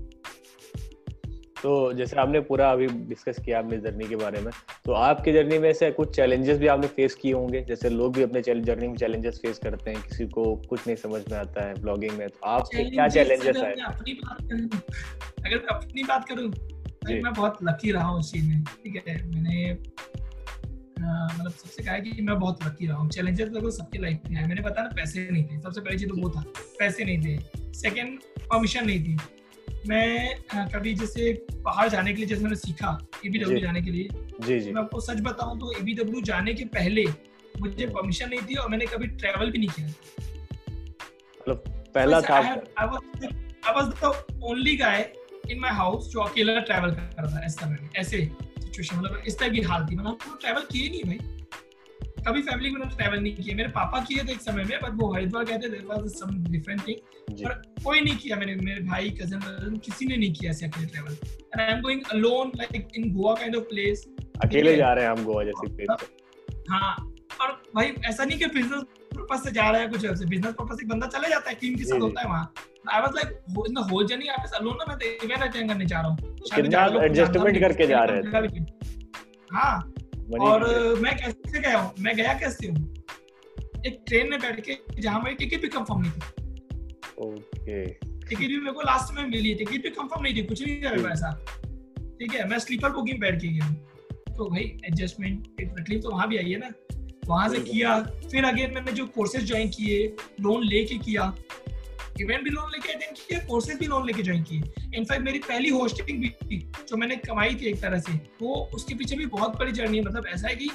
तो जैसे आपने पूरा अभी डिस्कस किया अपनी जर्नी के बारे में तो आपके जर्नी में ऐसे कुछ चैलेंजेस भी आपने फेस किए होंगे? जैसे लोग भी अपने जर्नी में चैलेंजेस फेस करते हैं किसी को कुछ नहीं समझ में आता है ब्लॉगिंग में तो आपके क्या चैलेंजेस आए? अगर अपनी बात करूँ मैं बहुत लकी रहा हूँ चीज़ में ठीक है? मैंने मतलब सबसे कहा कि मैं बहुत लकी रहा हूँ। चैलेंजेस लगभग सबके लाइफ में आए मैंने बताया ना पैसे नहीं थे सबसे पहली चीज़ तो वो था पैसे नहीं थे। सेकंड परमिशन नहीं थी। मैं कभी जैसे बाहर जाने के लिए जैसे मैंने सीखा एबीडब्ल्यू जाने के लिए। जी जी। मैं आपको सच बताऊँ तो एबीडब्ल्यू जाने के पहले मुझे परमिशन नहीं थी और मैंने कभी ट्रैवल भी नहीं किया। मतलब पहला था I was the only guy in my house जो अकेला ट्रैवल कर रहा था इस समय ऐसे सिचुएशन मतलब इस तरह की हाल थी। मतलब ट्रैवल किए नहीं भाई। कभी फैमिली में ट्रैवल नहीं किया। मेरे पापा किए थे एक समय में बट वो हरिद्वार गए थे there was some different thing पर कोई नहीं किया मैंने मेरे भाई कज़न किसी ने नहीं किया ऐसे अकेले travel and I am going alone like in Goa kind of place अकेले जा रहे हैं हम गोवा जैसी प्लेस हाँ और भाई ऐसा नहीं कि बिज़नेस पर्पस से जा रहा है कुछ ऐसे। बिज़नेस पर्पस से बंदा चले जाता है टीम के साथ होता है वहाँ। I was like in the whole journey I was alone ना मैं तो इवेंट अटेंड करने जा रहा हूँ। कितना एडजस्टमेंट करके जा रहे थे हाँ। और मैं कैसे गया हूँ? मैं गया कैसे हूँ? एक ट्रेन में बैठ के जहाँ मेरी टिकट भी कंफर्म नहीं थी। ओके टिकट भी मेरे को लास्ट में मिली टिकट भी कंफर्म नहीं थी कुछ नहीं था मेरे ऐसा। ठीक है मैं स्लीपर बुकिंग बैठ के गया तो भाई एडजस्टमेंट तकलीफ़ तो वहाँ भी आई है ना। वहाँ से किया फिर अगेन मैंने जो कोर्सेज ज्वाइन किए लोन लेके किया इवेंट भी लोन लेके अटेंड किया कोर्सेज भी लोन लेके ज्वाइन किए। इनफैक्ट मेरी पहली होस्टिंग भी थी जो मैंने कमाई थी एक तरह से। वो उसके पीछे भी बहुत बड़ी जर्नी है। मतलब ऐसा है कि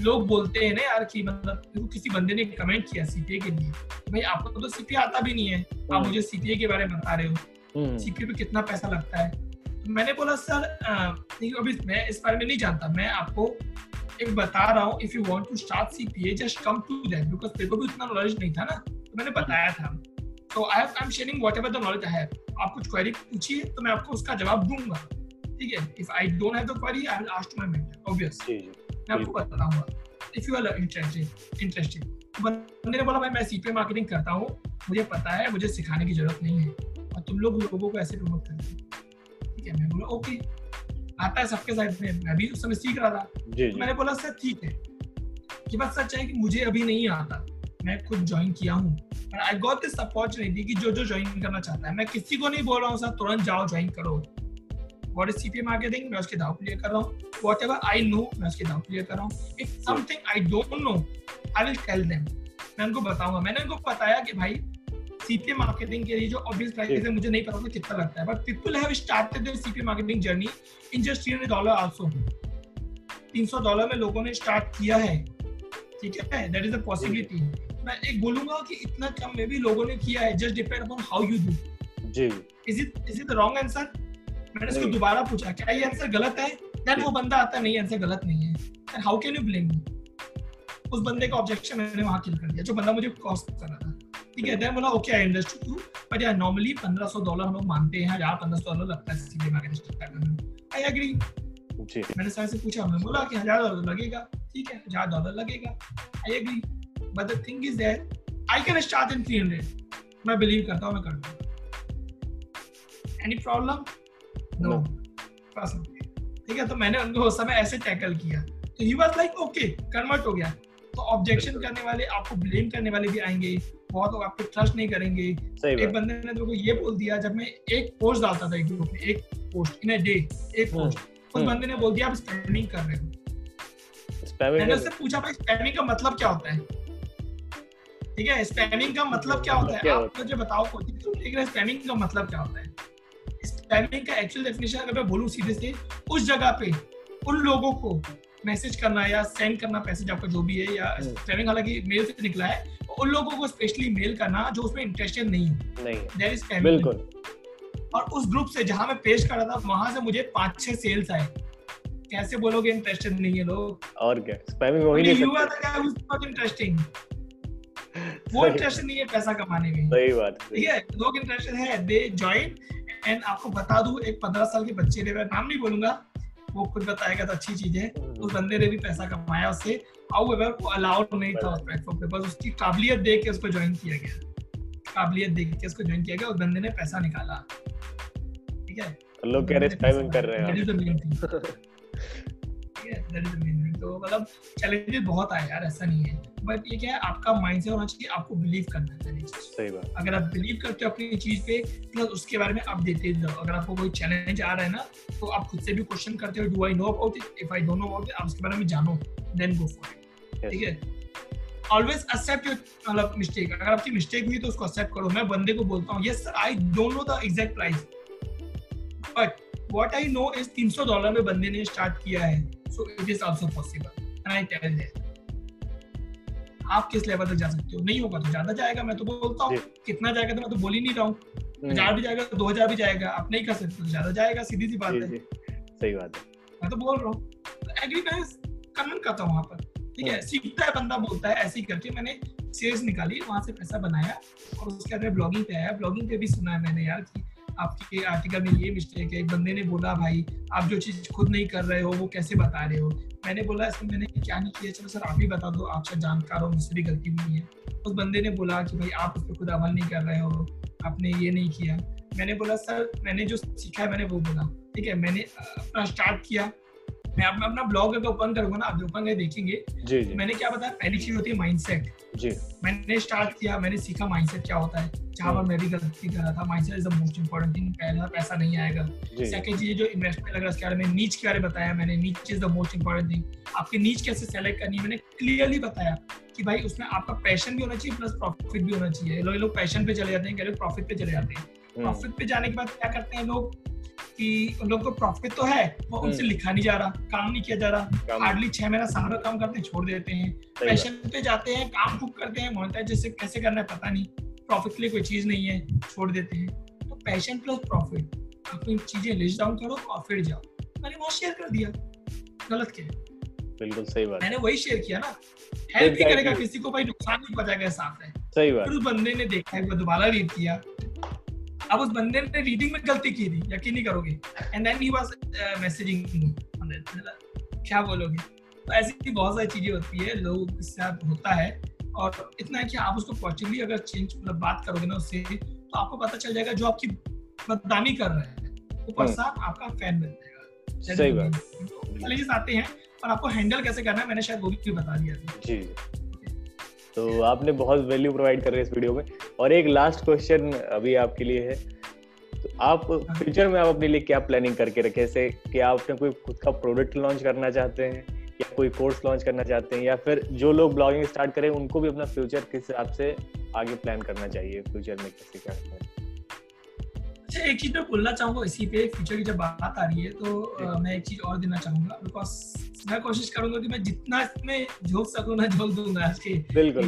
लोग बोलते हैं ना यार कि मतलब किसी बंदे ने कमेंट किया सीपीए के लिए। भाई आपको तो सीपीए आता भी नहीं है। आप हम्म। मुझे सीपीए के बारे में बता रहे हो। CPA hmm. पे कितना पैसा लगता है? तो मैंने बोला सर अभी मैं इस बारे में नहीं जानता। मैं आपको एक बता रहा हूँ if you want to start CPA just come to that because मेरे को भी उतना नॉलेज नहीं था ना। तो मैंने बताया था। तो I I am sharing whatever the knowledge I have आप कुछ क्वेरी पूछिए तो मैं आपको उसका जवाब दूँगा। ठीक है? If I don't have the query I will ask to my mentor obvious मैं आपको बताऊँगा if you are interested interested बंदे ने बोला भाई मैं सीपीए मार्केटिंग करता हूँ। मुझे पता है मुझे सिखाने की ज़रूरत नहीं है। और तुम लोग लोगों को ऐसे प्रमोट करते हो। ठीक है? मैं बोला ओके आता है सबके साइड में। मैं भी उस समय सीख रहा था। जी, तो मैंने बोला सर ठीक है। कि बात सच है कि मुझे अभी नहीं आता। मैं खुद ज्वाइन किया हूँ। आई गॉट दिस अपॉर्चुनिटी कि जो जो ज्वाइन करना चाहता है। मैं किसी को नहीं बोल रहा हूँ सर तुरंत जाओ ज्वाइन करो। व्हाट इज़ सीपीए मार्केटिंग मैं उसके दाव क्लियर कर रहा हूँ। वॉट एवर आई नो मैं उसके दाव क्लियर कर रहा हूँ। If something I don't know I will tell them मैं उनको बताऊँगा। मैंने उनको बताया कि भाई सीपीए मार्केटिंग के लिए जो ऑब्वियस प्राइस है मुझे नहीं पता था कितना लगता है। But people have started their CPA marketing journey in just 300 dollar also 300 dollar में लोगों ने स्टार्ट किया है। ठीक है? दैट इज़ अ पॉसिबिलिटी मैं एक बोलूँगा कि इतना कम में भी लोगों ने किया है just depend upon how you do ji. Is it is it the wrong answer मैंने इसको दोबारा पूछा क्या ये आंसर गलत है? देन वो बंदा आता नहीं आंसर गलत नहीं है। How can you blame me उस बंदे का ऑब्जेक्शन मैंने वहाँ किल कर दिया जो बंदा मुझे कॉस्ट कर रहा था। ठीक है देन बोला okay I understood you but यार नॉर्मली 1500 डॉलर हम लोग मानते हैं हज़ार 1500 डॉलर लगता है सीधे स्टार्ट करने में। आई एग्री मैंने सर से पूछा मैं बोला कि हज़ार डॉलर लगेगा। ठीक है हज़ार डॉलर लगेगा। I agree but the thing is that I can start in 300 मैं बिलीव करता हूँ मैं कर दूँगा। एनी प्रॉब्लम नो ठीक है तो मैंने उनको उस समय ऐसे टैकल किया। तो he was like okay convert हो गया। तो ऑब्जेक्शन करने वाले आपको ब्लेम करने वाले भी आएँगे। बहुत लोग आपको ट्रस्ट नहीं करेंगे। एक बंदे ने तो ये बोल दिया जब मैं एक पोस्ट डालता था एक ग्रुप में एक पोस्ट इन अ डे एक पोस्ट हम्म, उस हम्म। बंदे ने बोल दिया आप स्पैमिंग कर रहे हो। मैंने उससे पूछा भाई स्पैमिंग का मतलब क्या होता है? ठीक है स्पैमिंग का मतलब क्या होता है? आप मुझे बताओ ठीक है स्पैमिंग का मतलब क्या होता है? स्पैमिंग का एक्चुअल डेफिनेशन अगर मैं बोलूँ सीधे से उस जगह पे उन लोगों को मैसेज करना या सेंड करना मैसेज आपका जो भी है या स्पैमिंग हम्म। हालाँकि मेल से निकला है उन लोगों को स्पेशली मेल करना जो उसमें इंटरेस्टेड नहीं है। नहीं स्पैमिंग बिल्कुल। और उस ग्रुप से जहाँ मैं पेश कर रहा था वहाँ से मुझे पाँच छह सेल्स आए। कैसे बोलोगे इंटरेस्टेड नहीं है लोग? और क्या? स्पैमिंग नहीं are the guy not interesting वो इंटरेस्टेड नहीं है पैसा कमाने में। सही बात ठीक है? लोग इंटरेस्टेड है दे जॉइन एंड आपको बता दूँ एक पंद्रह साल के बच्चे ने मैं नाम नहीं बोलूँगा वो खुद बताएगा तो अच्छी चीज़ है। उस बंदे ने भी पैसा कमाया उससे। हाउएवर वो अलाउड नहीं था उस प्लेटफॉर्म पे बस उसकी काबिलियत देख के उसको ज्वाइन किया गया। काबिलियत देख के उसको ज्वाइन किया गया उस बंदे ने पैसा निकाला। ठीक है? लोग कह रहे हैं कर रहे हैं <laughs> दैट इज़ मेन थिंग तो मतलब चैलेंजेस बहुत आए यार ऐसा नहीं है। बट ये क्या है आपका माइंडसेट होना चाहिए आपको बिलीव करना चाहिए सही बात। अगर आप बिलीव करते हो अपनी चीज़ पे प्लस उसके बारे में आप देते अगर आपको कोई चैलेंज आ रहा है ना तो आप खुद से भी क्वेश्चन करते हो do I know about it if I don't know about it आप उसके बारे में जानो देन गो फॉर इट ठीक है? ऑलवेज एक्सेप्ट योर मतलब मिस्टेक अगर आपकी मिस्टेक हुई तो उसको एक्सेप्ट करो। मैं बंदे को बोलता हूँ yes sir I don't know the exact price but what I know is 300 dollar में बंदे ने स्टार्ट किया है। So it is also possible and I tell that आप किस लेवल तक जा सकते हो? नहीं होगा तो ज़्यादा जाएगा मैं तो बोलता हूँ। कितना जाएगा तो मैं तो बोल ही नहीं रहा हूँ। हज़ार भी जाएगा तो दो हज़ार भी जाएगा। आप नहीं कर सकते तो ज़्यादा जाएगा सीधी सी बात है। सही बात है। मैं तो बोल रहा हूँ। एग्री मैं कमेंट करता हूँ वहाँ पर। ठीक है? हाँ। सीखता है बंदा बोलता है ऐसे ही करके मैंने सीरीज़ निकाली वहाँ से पैसा बनाया और उसके बाद ब्लॉगिंग पे आया। ब्लॉगिंग पे भी सुना है मैंने यार कि आपके आर्टिकल में ये मिस्टेक है, एक बंदे ने बोला, भाई, आप जो चीज़ खुद नहीं कर रहे हो, वो कैसे बता रहे हो? मैंने बोला, इसमें मैंने क्या नहीं किया, चलो सर, आप ही बता दो आप शायद जानकार हो मुझसे भी गलती हुई है। उस बंदे ने बोला कि, भाई, आप उस पर खुद अमल नहीं कर रहे हो, आपने ये नहीं किया। मैंने बोला, सर, मैंने जो सीखा है, मैंने वो बोला। ठीक है, मैंने अपना स्टार्ट किया। मैं अपना अपना ब्लॉग अगर ओपन करूँगा ना आप ओपन कर देखेंगे। जी, जी. मैंने क्या बताया पहली चीज़ होती है माइंडसेट जी। मैंने स्टार्ट किया मैंने सीखा माइंडसेट क्या होता है। जहाँ पर मैं भी गलती कर रहा था mindset is the most important thing पहला पैसा नहीं आएगा। सेकंड चीज़ जो इन्वेस्टमेंट लगा उसके बारे में नीच के बारे में बताया मैंने। Niche is the most important thing आपकी नीच कैसे सेलेक्ट करनी है मैंने क्लियरली बताया कि भाई उसमें आपका पैशन भी होना चाहिए प्लस प्रॉफिट भी होना चाहिए। लोग लोग पैशन पे चले जाते हैं कह रहे प्रॉफिट पे चले जाते हैं। Profit hmm. पे जाने के बाद क्या करते हैं लोग? कि उन लोग को प्रॉफिट तो है वो उनसे हम्म। लिखा नहीं जा रहा काम नहीं किया जा रहा। हार्डली छह महीना सारा काम करते हैं छोड़ देते हैं। पैशन पे जाते हैं काम खूब करते हैं मोनेटाइज जैसे कैसे करना है पता नहीं। प्रॉफिट के लिए कोई चीज़ नहीं है छोड़ देते हैं। तो पैशन प्लस प्रॉफिट अपनी चीज़ें लिस्ट डाउन करो और फिर जाओ। मैंने वो शेयर कर दिया। गलत क्या बिल्कुल सही बात। मैंने वही शेयर किया ना। हेल्प भी करेगा किसी को भाई नुकसान नहीं पहुंचाएगा साथ है सही बात। फिर उस बंदे ने देखा है दोबारा रीड किया। अब उस बंदे ने रीडिंग में गलती की थी यकीन नहीं करोगे। And then he was messaging क्या बोलोगे? तो ऐसी बहुत सारी चीज़ें होती है लोगों के साथ होता है। और इतना है कि आप उसको पॉजिटिवली अगर चेंज मतलब बात करोगे ना उससे तो आपको पता चल जाएगा जो आपकी बदनामी कर रहे हैं वो हम्म। पर्सन आपका फ़ैन बन जाएगा। सही बात। चैलेंजेस आते हैं और आपको हैंडल कैसे करना है मैंने शायद वो भी बता दिया था। जी। तो आपने बहुत वैल्यू प्रोवाइड कर रहे हैं इस वीडियो में। और एक लास्ट क्वेश्चन अभी आपके लिए है। तो आप फ्यूचर में आप अपने लिए क्या प्लानिंग करके रखे? जैसे कि आप अपने कोई खुद का प्रोडक्ट लॉन्च करना चाहते हैं, या कोई कोर्स लॉन्च करना चाहते हैं, या फिर जो लोग ब्लॉगिंग स्टार्ट करें, उनको भी अपना फ्यूचर किस हिसाब से आगे प्लान करना चाहिए फ्यूचर में कैसे क्या करना अच्छा एक चीज़ मैं बोलना चाहूँगा इसी पे फ्यूचर की जब बात आ रही है तो आ, मैं एक चीज़ और देना चाहूँगा बिकॉज़ मैं कोशिश करूँगा कि मैं जितना इसमें झोंक सकूँ ना झोंक दूँगा आज के बिल्कुल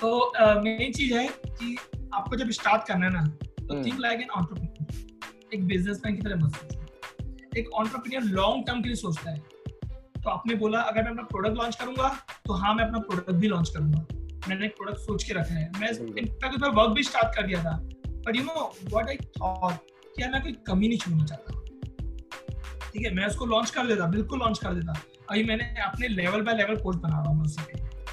तो मेन चीज़ है कि आपको जब स्टार्ट करना है ना तो थिंक लाइक एन एंटरप्रेन्योर एक बिजनेसमैन की तरह मत सोचो। एक एंटरप्रेन्योर लॉन्ग टर्म के लिए सोचता है। तो आपने बोला अगर मैं अपना प्रोडक्ट लॉन्च करूँगा तो हाँ मैं अपना प्रोडक्ट भी लॉन्च करूँगा। मैंने एक प्रोडक्ट सोच के रखा है। मैं इनफैक्ट वर्क भी स्टार्ट कर दिया था। But you know what I thought कि यार मैं कोई कमी नहीं छोड़ना चाहता। ठीक है मैं उसको लॉन्च कर देता बिल्कुल लॉन्च कर देता। अभी मैंने अपने लेवल बाय लेवल कोर्स बना रहा हूँ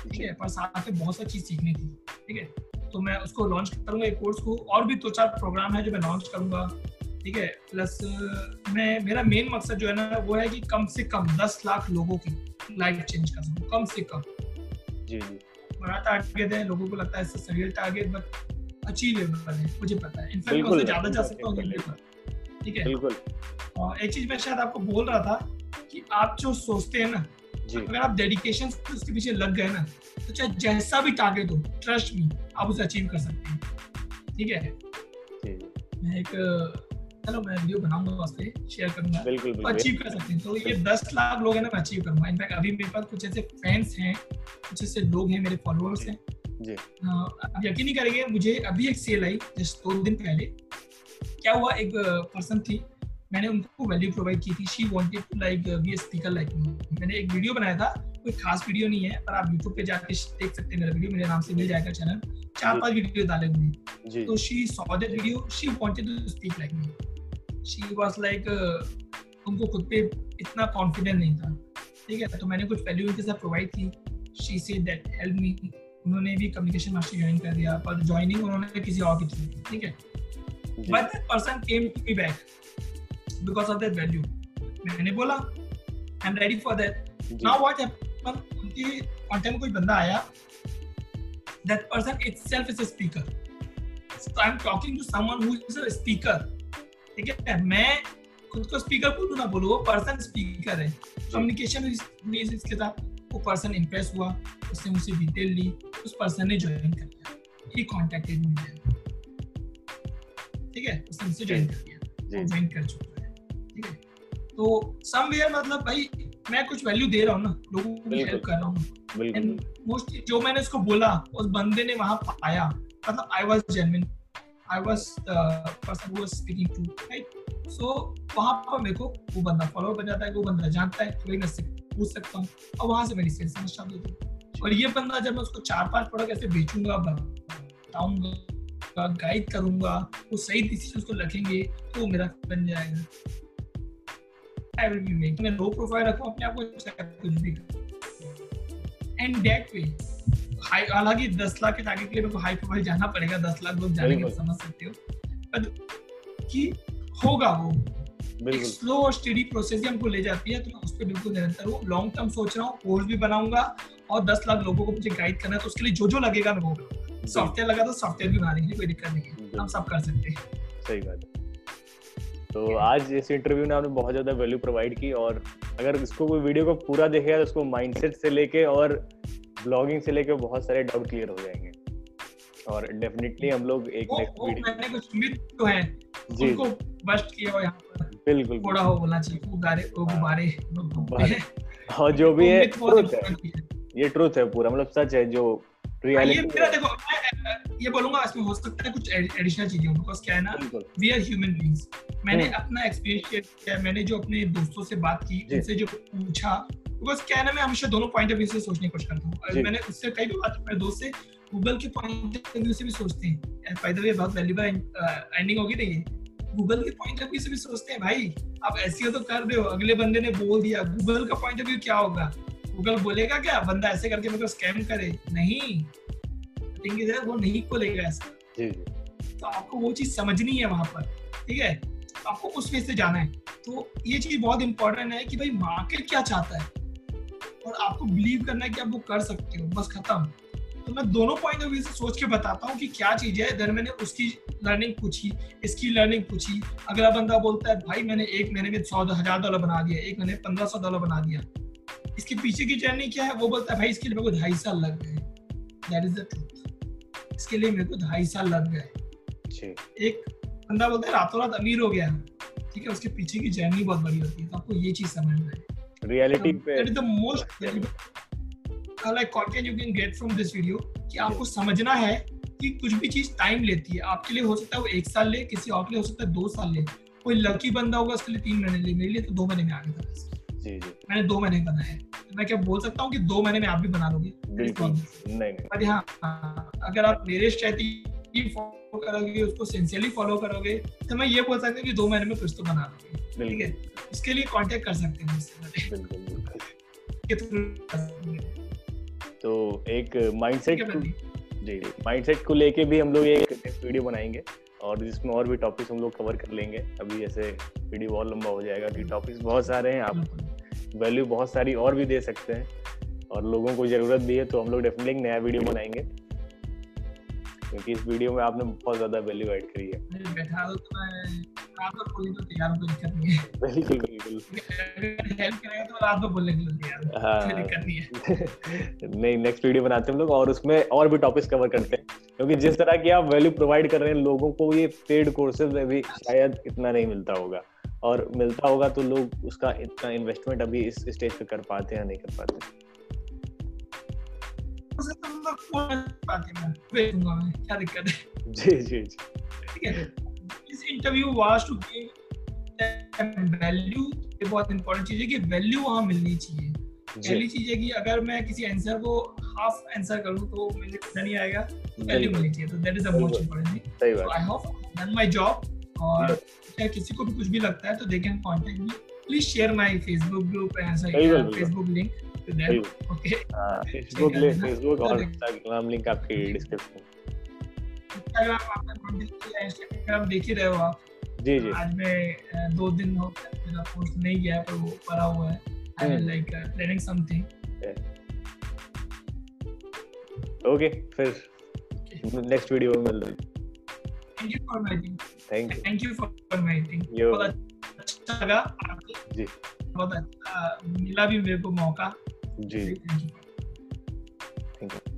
ठीक है पर साथ में बहुत सारी चीज़ सीखनी थी। ठीक है तो मैं उसको लॉन्च करूँगा एक कोर्स को और भी दो चार प्रोग्राम है जो मैं लॉन्च करूँगा। ठीक है प्लस मैं मेरा मेन मकसद जो है ना वो है कि कम से कम दस लाख लोगों की लाइफ चेंज कर सकूँ कम से कम। जी जी। बड़ा टारगेट है लोगों को लगता है इससे सरियल टारगेट बट अचीवेबल है मुझे पता है। इनफैक्ट मैं ज़्यादा जा सकता हूँ ठीक है? बिल्कुल। एक चीज़ मैं शायद आपको बोल रहा था कि आप जो सोचते हैं ना अगर आप डेडिकेशन उसके पीछे लग गए ना तो चाहे जैसा भी टारगेट हो ट्रस्ट मी आप उसे अचीव कर सकते हैं। ठीक है? मैं एक चलो मैं वीडियो बनाऊँगा पे शेयर करूँगा। बिल्कुल अचीव कर सकते हैं। तो ये दस लाख लोग हैं ना मैं अचीव करूँगा। इनफैक्ट अभी मेरे पास कुछ ऐसे फैंस हैं कुछ ऐसे लोग हैं मेरे फॉलोअर्स हैं। जी। अब यकीन नहीं करेंगे मुझे अभी एक सेल आई जस्ट दो दिन पहले क्या हुआ एक पर्सन थी मैंने उनको वैल्यू प्रोवाइड की थी she wanted to like be speaker like मैंने एक वीडियो बनाया था कोई खास वीडियो नहीं है पर आप यूट्यूब पे जाके देख सकते हैं मेरा वीडियो मेरे नाम से मिल जाएगा चैनल चार पाँच वीडियो डाले हुए तो she saw that video she wanted to speak like me she was like उनको खुद पे इतना कॉन्फिडेंट नहीं था। ठीक है तो मैंने कुछ वैल्यू उनके साथ प्रोवाइड की। She said that help me उन्होंने भी कम्युनिकेशन मास्टर ज्वाइन कर दिया पर ज्वाइनिंग उन्होंने किसी और की थ्रू ठीक है? But that person came to me back because of that value मैंने बोला I am ready for that now what happen उनकी कंटेंट कोई बंदा आया that person itself is a speaker so I am talking to someone who is a speaker ठीक है? मैं खुद को स्पीकर बोलूँ ना बोलूँ वो पर्सन स्पीकर है। कम्युनिकेशन इसके साथ वो पर्सन इंप्रेस हुआ उसने मुझसे डिटेल ली उस पर्सन ने ज्वाइन कर लिया ही कॉन्टेक्टेड मी ठीक है? उसने मुझसे ज्वाइन कर लिया ज्वाइन कर चुका है। ठीक है? तो समवेयर मतलब भाई मैं कुछ वैल्यू दे रहा हूँ ना लोगों को हेल्प कर रहा हूँ। मोस्टली जो मैंने उसको बोला उस बंदे ने वहाँ पाया। मतलब I was genuine I was the person who was speaking to right सो वहाँ पर मेरे को वो बंदा फॉलो बन जाता है वो बंदा जानता है भाई मैं पूछ सकता हूँ। और वहाँ से मेरी सेल्स स्टार्ट होती है। और ये बंदा जब मैं उसको चार पाँच प्रोडक्ट ऐसे बेचूँगा बताऊँगा गाइड करूँगा वो सही डिसीज़न को रखेंगे तो वो मेरा बन जाएगा। आई विल बी मेक मैं लो प्रोफ़ाइल रखूँ अपने आप को कुछ भी एंड दैट वे हाई हालाँकि दस लाख के टारगेट के लिए मेरे को हाई प्रोफ़ाइल जाना पड़ेगा दस लाख लोग जानेंगे समझ सकते हो। कि होगा वो। स्लो और स्टडी प्रोसेस ही हमको ले जाती है तो मैं उस पर बिल्कुल निरंतर हूँ। लॉन्ग टर्म सोच रहा हूँ कोर्स भी बनाऊँगा और दस लाख लोगों को मुझे गाइड करना है तो उसके लिए जो जो लगेगा मैं वो सॉफ्टवेयर लगा तो सॉफ्टवेयर भी बना देंगे कोई दिक्कत नहीं है। हम सब कर सकते हैं। सही बात है। तो आज इस इंटरव्यू ने आपने बहुत ज़्यादा वैल्यू प्रोवाइड की और अगर इसको कोई वीडियो को पूरा देखेगा तो उसको माइंडसेट से लेके और ब्लॉगिंग से लेके बहुत सारे डाउट क्लियर हो जाएँगे। और डेफिनेटली हम लोग एक नेक्स्ट वीडियो मैंने कुछ मिथ तो है जी। उनको बस्ट किया और यहाँ बिल्कुल थोड़ा हो बोलना चाहिए वो गुब्बारे और जो भी है ट्रुथ है। ये ट्रुथ है पूरा मतलब सच है जो रियलिटी ये मेरा देखो मैं ये बोलूँगा इसमें हो सकता है कुछ एडिशनल चीज़ें बिकॉज़ क्या है ना वी आर ह्यूमन बीइंग्स मैंने हम्म। अपना एक्सपीरियंस शेयर किया मैंने जो अपने दोस्तों से बात की उनसे जो पूछा बिकॉज़ क्या है ना मैं हमेशा दोनों पॉइंट ऑफ़ व्यू से सोचने की कोशिश करता हूँ। मैंने उससे कई बार अपने दोस्त से गूगल के पॉइंट ऑफ़ व्यू से भी सोचते हैं। बाय द वे बहुत वैल्यूबल एंडिंग होगी नहीं गूगल के पॉइंट ऑफ़ व्यू से भी सोचते हैं भाई आप ऐसी तो कर रहे हो अगले बंदे ने बोल दिया। गूगल का पॉइंट ऑफ़ व्यू क्या होगा? गूगल बोलेगा क्या? बंदा ऐसे करके मेरे को स्कैम करे? नहीं। वो नहीं बोलेगा ऐसा। तो आपको वो चीज़ समझनी है वहाँ पर ठीक है? आपको उस वे से जाना है। तो ये चीज़ बहुत इंपॉर्टेंट है कि भाई मार्केट क्या चाहता है? और आपको बिलीव करना है कि आप वो कर सकते हो। बस खत्म। तो मैं दोनों पॉइंट ऑफ़ व्यू से सोच के बताता हूँ कि क्या चीज़ है। इधर मैंने उसकी लर्निंग पूछी इसकी लर्निंग पूछी। अगला बंदा बोलता है भाई मैंने एक महीने में सौ हज़ार डॉलर बना दिया एक महीने पंद्रह सौ डॉलर बना दिया। इसके पीछे की जर्नी क्या है? वो बोलता है भाई इसके लिए मेरे को ढाई साल लग गए दैट इज़ द ट्रूथ इसके लिए मेरे को ढाई साल लग गए एक बंदा बोलता है रातों रात अमीर हो गया ठीक है उसके पीछे की जर्नी बहुत बड़ी होती है। तो आपको ये चीज़ समझना है रियलिटी पे that is the most like content you can get from this video कि आपको समझना है कि कुछ भी चीज़ टाइम लेती है। आपके लिए हो सकता है वो एक साल ले किसी और के लिए हो सकता है दो साल ले। कोई लकी बंदा होगा उसके लिए तीन महीने ले। मेरे लिए तो दो महीने में आगे था। जी जी। मैंने दो महीने बनाया है। मैं क्या बोल सकता हूँ कि दो महीने में आप भी बना लोगे? नहीं हाँ अगर आप मेरे स्ट्रेटजी फॉलो करोगे उसको सिंसियरली फॉलो करोगे तो मैं ये बोल सकता हूँ कि दो महीने में कुछ तो बना लोगे। ठीक है? उसके लिए कांटेक्ट कर सकते हैं। तो एक माइंडसेट जी जी। माइंडसेट को लेके भी हम लोग एक नेक्स्ट वीडियो बनाएँगे और जिसमें और भी टॉपिक्स हम लोग कवर कर लेंगे। अभी ऐसे वीडियो बहुत लंबा हो जाएगा कि टॉपिक्स बहुत सारे हैं। आप वैल्यू बहुत सारी और भी दे सकते हैं और लोगों को ज़रूरत भी है तो हम लोग डेफिनेटली नया वीडियो बनाएँगे। क्योंकि इस वीडियो में आपने बहुत ज़्यादा वैल्यू ऐड करी है। बैठा तो हूँ बिल्कुल बिल्कुल। हेल्प करेगा तो हाँ। नहीं <laughs> नेक्स्ट वीडियो बनाते हैं हम लोग और उसमें और भी टॉपिक्स कवर करते हैं। क्योंकि जिस तरह की आप वैल्यू प्रोवाइड कर रहे हैं लोगों को ये पेड कोर्सेज में भी शायद इतना नहीं मिलता होगा। और मिलता होगा तो लोग उसका इतना इन्वेस्टमेंट अभी इस स्टेज पे कर पाते हैं या नहीं कर पाते। क्या दिक्कत है जी जी जी ठीक है इस interview was to give value ये बहुत इंपॉर्टेंट चीज़ है कि वैल्यू वहाँ मिलनी चाहिए। पहली चीज़ है कि अगर मैं किसी आंसर को हाफ़ आंसर करूँ तो मुझे पता नहीं आएगा। वैल्यू मिलनी चाहिए तो that is the most important thing I hope done my job और चाहे किसी को भी कुछ भी लगता है तो they can contact me please share my Facebook group and Facebook link Facebook ले फेसबुक और इंस्टाग्राम लिंक आपके डिस्क्रिप्शन इंस्टाग्राम देख ही रहे हो आप। जी जी। आज मैं दो दिन हो मेरा पोस्ट नहीं गया पर वो पड़ा हुआ है। I will like training something okay फिर नेक्स्ट वीडियो में मिल रहे हैं। Thank you for meeting thank you for meeting अच्छा लगा जी। बहुत अच्छा मिला भी मेरे को मौका। जी। Thank you